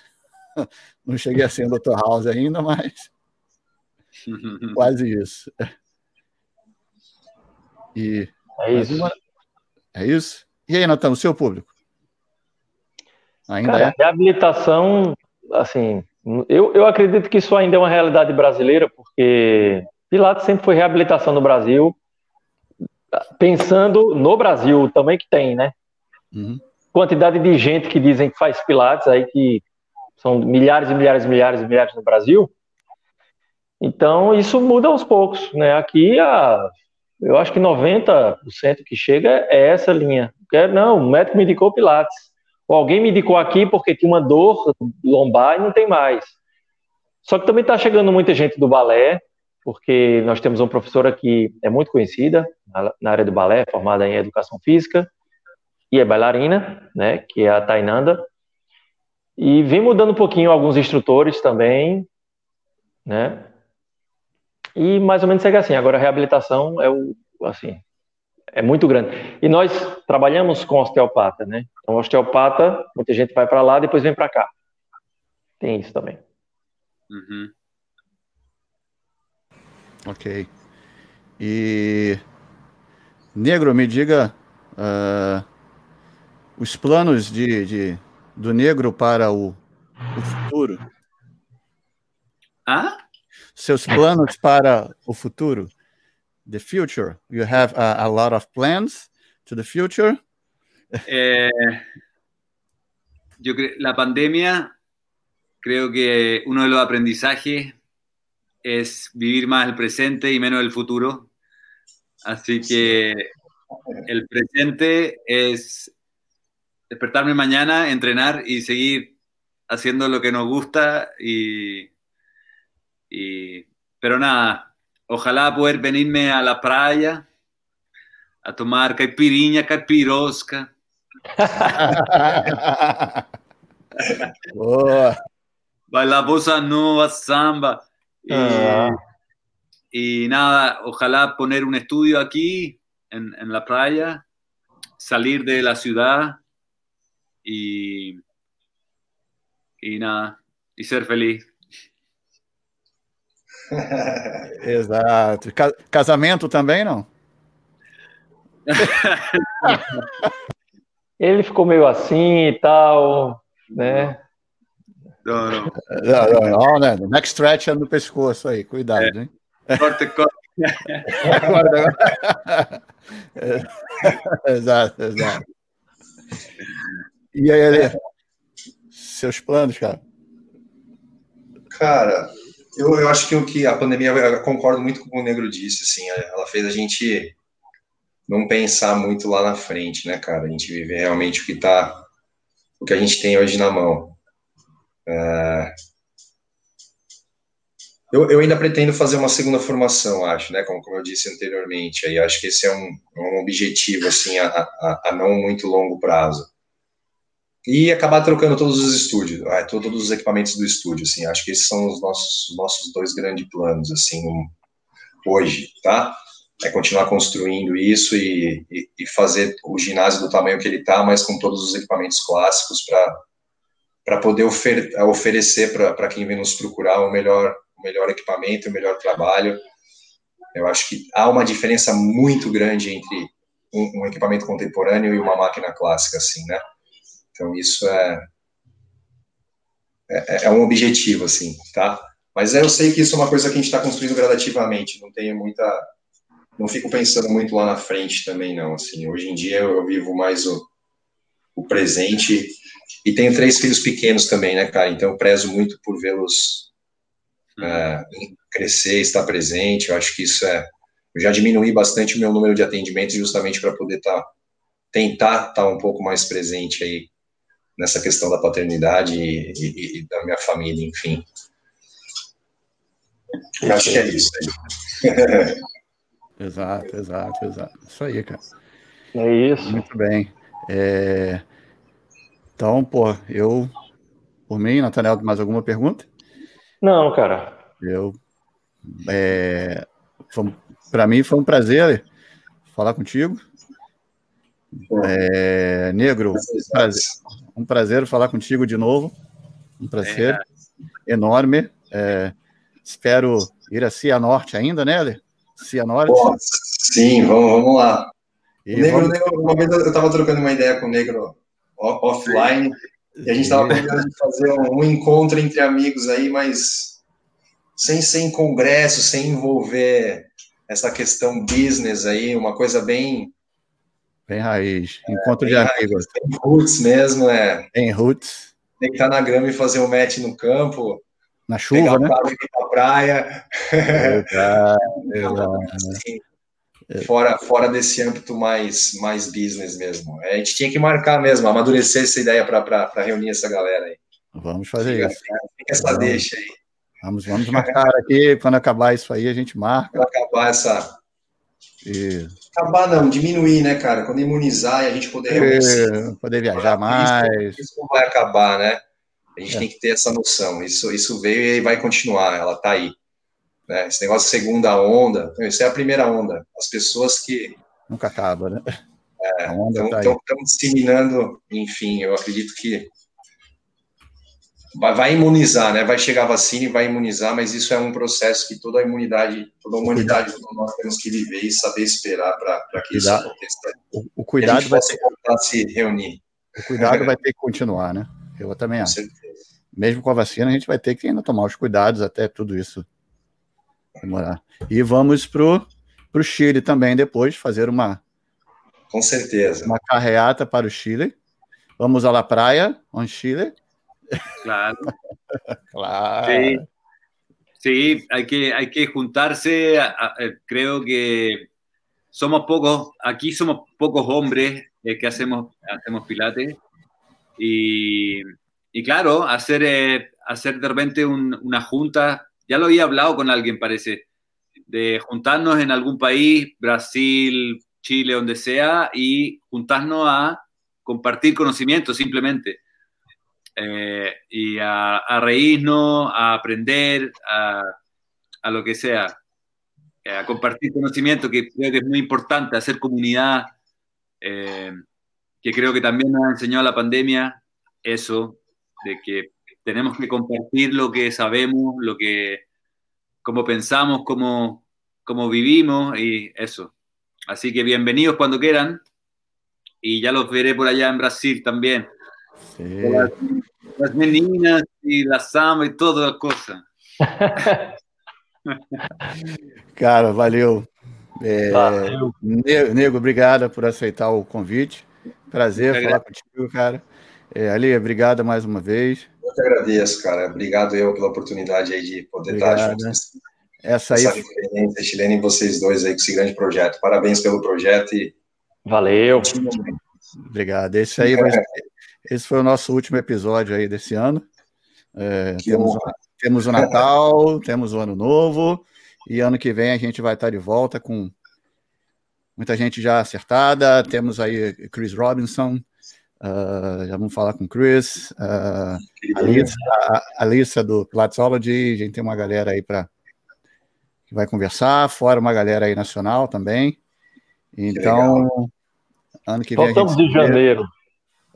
não cheguei a ser o Dr. House ainda, mas quase isso. E, é isso. Uma... É isso? E aí, Natan, o seu público? Ainda Cara, é? Reabilitação, assim, eu, eu acredito que isso ainda é uma realidade brasileira, porque Pilates sempre foi reabilitação no Brasil, pensando no Brasil também que tem, né? Uhum. Quantidade de gente que dizem que faz Pilates aí, que são milhares e milhares e milhares e milhares no Brasil. Então, isso muda aos poucos, né? Aqui, a, eu acho que 90% que chega é essa linha. Não, o médico me indicou Pilates. Ou alguém me indicou aqui porque tinha uma dor lombar e não tem mais. Só que também está chegando muita gente do balé, porque nós temos uma professora que é muito conhecida na área do balé, formada em educação física, e é bailarina, né, que é a Tainanda. E vem mudando um pouquinho alguns instrutores também, né? E mais ou menos segue assim. Agora a reabilitação é o assim, é muito grande. E nós trabalhamos com osteopata, né? Então, osteopata, muita gente vai para lá, depois vem para cá. Tem isso também. Uhum. Ok. E Negro, me diga uh, os planos de, de, do negro para o, o futuro. Ah? Seus planos para o futuro the future? You have a, a lot of plans to the future? Eh, yo creo la pandemia, creo que uno de los aprendizajes es vivir más el presente y menos el futuro. Así que el presente es despertarme mañana, entrenar y seguir haciendo lo que nos gusta y, y pero nada, Ojalá poder venirme a la playa a tomar caipirinha, caipirosca. Boa. Bailar bossa nova, samba. Y, ah. y, nada, ojalá poner un estudio aquí en, en la playa salir de la ciudad y, y nada, y ser feliz. Exato. Casamento também, não? Ele ficou meio assim e tal, né? Não, não. Não, não, não, né? Next stretch é no pescoço aí, cuidado, é. hein? Corte, corte. exato, exato. E aí, Ale? Seus planos, cara? Cara, eu, eu acho que o que a pandemia, eu concordo muito com o Negro disse, assim, ela fez a gente não pensar muito lá na frente, né, cara? A gente viver realmente o que tá, o que a gente tem hoje na mão. É... Eu, eu, ainda pretendo fazer uma segunda formação, acho, né? Como, como eu disse anteriormente, aí acho que esse é um, um objetivo, assim, a, a, a, não muito longo prazo. E acabar trocando todos os estúdios, todos os equipamentos do estúdio, assim, acho que esses são os nossos, nossos dois grandes planos, assim, hoje, tá? é continuar construindo isso e, e, e, fazer o ginásio do tamanho que ele está, mas com todos os equipamentos clássicos para poder ofer oferecer para quem vem nos procurar o melhor, o melhor equipamento, o melhor trabalho. Eu acho que há uma diferença muito grande entre um, um equipamento contemporâneo e uma máquina clássica, assim, né? Então isso é, é, é um objetivo, assim, tá? Mas eu sei que isso é uma coisa que a gente está construindo gradativamente, não tenho muita não fico pensando muito lá na frente também, não. Assim, hoje em dia eu, vivo mais o, o, presente e tenho três filhos pequenos também, né, cara? Então eu prezo muito por vê-los é, crescer, estar presente. Eu acho que isso é. Eu já diminui bastante o meu número de atendimentos justamente para poder tá, tentar estar tá um pouco mais presente aí nessa questão da paternidade e, e, e da minha família, enfim. Eu acho que é isso. Exato, exato, exato. Isso aí, cara. É isso. Muito bem. É... Então, pô, eu. Por mim, Nathaniel, mais alguma pergunta? Não, cara. Eu. É... Para mim foi um prazer falar contigo. É... Negro, prazer, um prazer falar contigo de novo. Um prazer é. enorme. É... Espero ir a Cianorte ainda, né, Ler? Cianorte? sim, vamos, vamos lá. E negro, vamos... negro, uma vez eu estava trocando uma ideia com o Negro offline e a gente estava de fazer um, um, encontro entre amigos aí, mas sem ser em congresso, sem envolver essa questão business aí, uma coisa bem... Bem raiz, encontro é, de amigos. Raiz, roots mesmo, é. Em roots. Tem que estar na grama e fazer um match no campo. Na chuva, né? Pra praia. Exato, exato. Assim, fora, fora desse âmbito mais, mais business mesmo. É, a gente tinha que marcar mesmo, amadurecer essa ideia para reunir essa galera aí. Vamos fazer fica, isso. Fica essa vamos, deixa aí. Vamos, vamos marcar aqui, quando acabar isso aí, a gente marca. Quando acabar essa. Isso. Acabar não, diminuir, né, cara? Quando imunizar e a gente poder é, Poder viajar mais. Isso, isso vai acabar, né? A gente é. tem que ter essa noção. Isso, isso veio e vai continuar, ela está aí. Né? Esse negócio de segunda onda, isso é a primeira onda. As pessoas que. Nunca acaba, né? Estão é, tá disseminando, enfim, eu acredito que vai, imunizar, né? Vai chegar a vacina e vai imunizar, mas isso é um processo que toda a imunidade, toda a humanidade, nós temos que viver e saber esperar para que isso aconteça. O, o cuidado vai ter que se reunir. O cuidado vai ter que continuar, né? Eu também acho. Mesmo com a vacina, a gente vai ter que ainda tomar os cuidados até tudo isso demorar. E vamos pro o Chile também depois, fazer uma. Com certeza. Uma carreata para o Chile. Vamos à la praia, on Chile. Claro. claro. Sí. sí, hay que, hay que juntarse. Creo que somos pocos, aquí somos pocos hombres eh, que hacemos, hacemos pilates. Y, y claro, hacer, eh, hacer de repente un, una junta, ya lo había hablado con alguien, parece, de juntarnos en algún país, Brasil, Chile, donde sea, y juntarnos a compartir conocimiento simplemente. Eh, y a, a, reírnos, a aprender, a, a lo que sea, a compartir conocimiento, que creo que es muy importante, hacer comunidad, eh, que creo que también nos ha enseñado la pandemia eso, de que tenemos que compartir lo que sabemos, lo que, cómo pensamos, cómo, cómo vivimos y eso. Así que bienvenidos cuando quieran y ya los veré por allá en Brasil también. Sí. Las, las, meninas y la samba y todas las cosas. Cara, valeu. É, valeu. Nego, obrigado por aceitar o convite. Prazer falar contigo, cara. É, Ali, obrigado mais uma vez. Eu que agradeço, cara. Obrigado eu pela oportunidade aí de poder obrigado, estar junto. Né? Essa aí. Essa chilena em vocês dois aí com esse grande projeto. Parabéns pelo projeto e. Valeu. Obrigado. Esse aí vai... esse foi o nosso último episódio aí desse ano. É, temos, temos o Natal, temos o Ano Novo, e ano que vem a gente vai estar de volta com muita gente já acertada. Temos aí Chris Robinson, uh, já vamos falar com Chris, uh, a, Lisa, a, a Lisa do Pilatesology, a gente tem uma galera aí para que vai conversar, fora uma galera aí nacional também. Então, ano que vem. Voltamos em janeiro.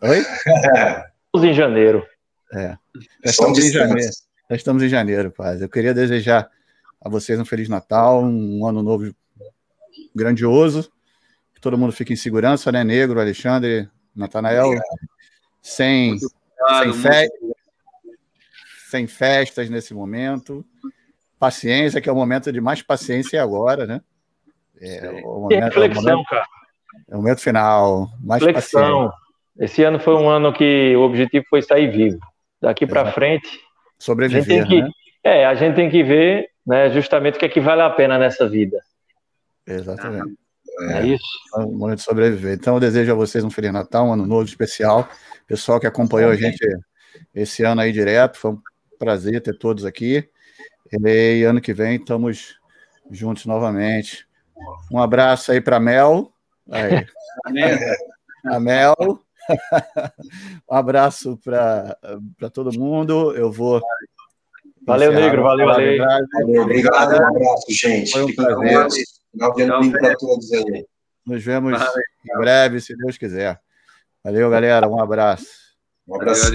Oi? Estamos em janeiro. É. Já estamos em janeiro. Já estamos em janeiro, quase. Eu queria desejar a vocês um Feliz Natal, um ano novo grandioso. Que todo mundo fique em segurança, né? Negro, Alexandre, Natanael. Sem, sem, fe... sem festas nesse momento paciência, que é o momento de mais paciência agora, né? É, o momento, reflexão, é o momento, cara. É o momento final, mais reflexão. Paciência. Esse ano foi um ano que o objetivo foi sair vivo. Daqui para frente, sobreviver, que, né? É, a gente tem que ver, né, justamente o que é que vale a pena nessa vida. Exatamente. É, é isso. É um momento de sobreviver. Então, eu desejo a vocês um Feliz Natal, um ano novo especial. Pessoal que acompanhou a gente esse ano aí direto, foi um prazer ter todos aqui. E ano que vem estamos juntos novamente. Um abraço aí para Mel. Aí. A Mel. um abraço para todo mundo. Eu vou. Valeu, Negro. Valeu, valeu. valeu. Obrigado. Um abraço, gente. Foi um prazer. Final de ano para todos aí. Nos vemos valeu. em breve, se Deus quiser. Valeu, galera. Um abraço. Um abraço.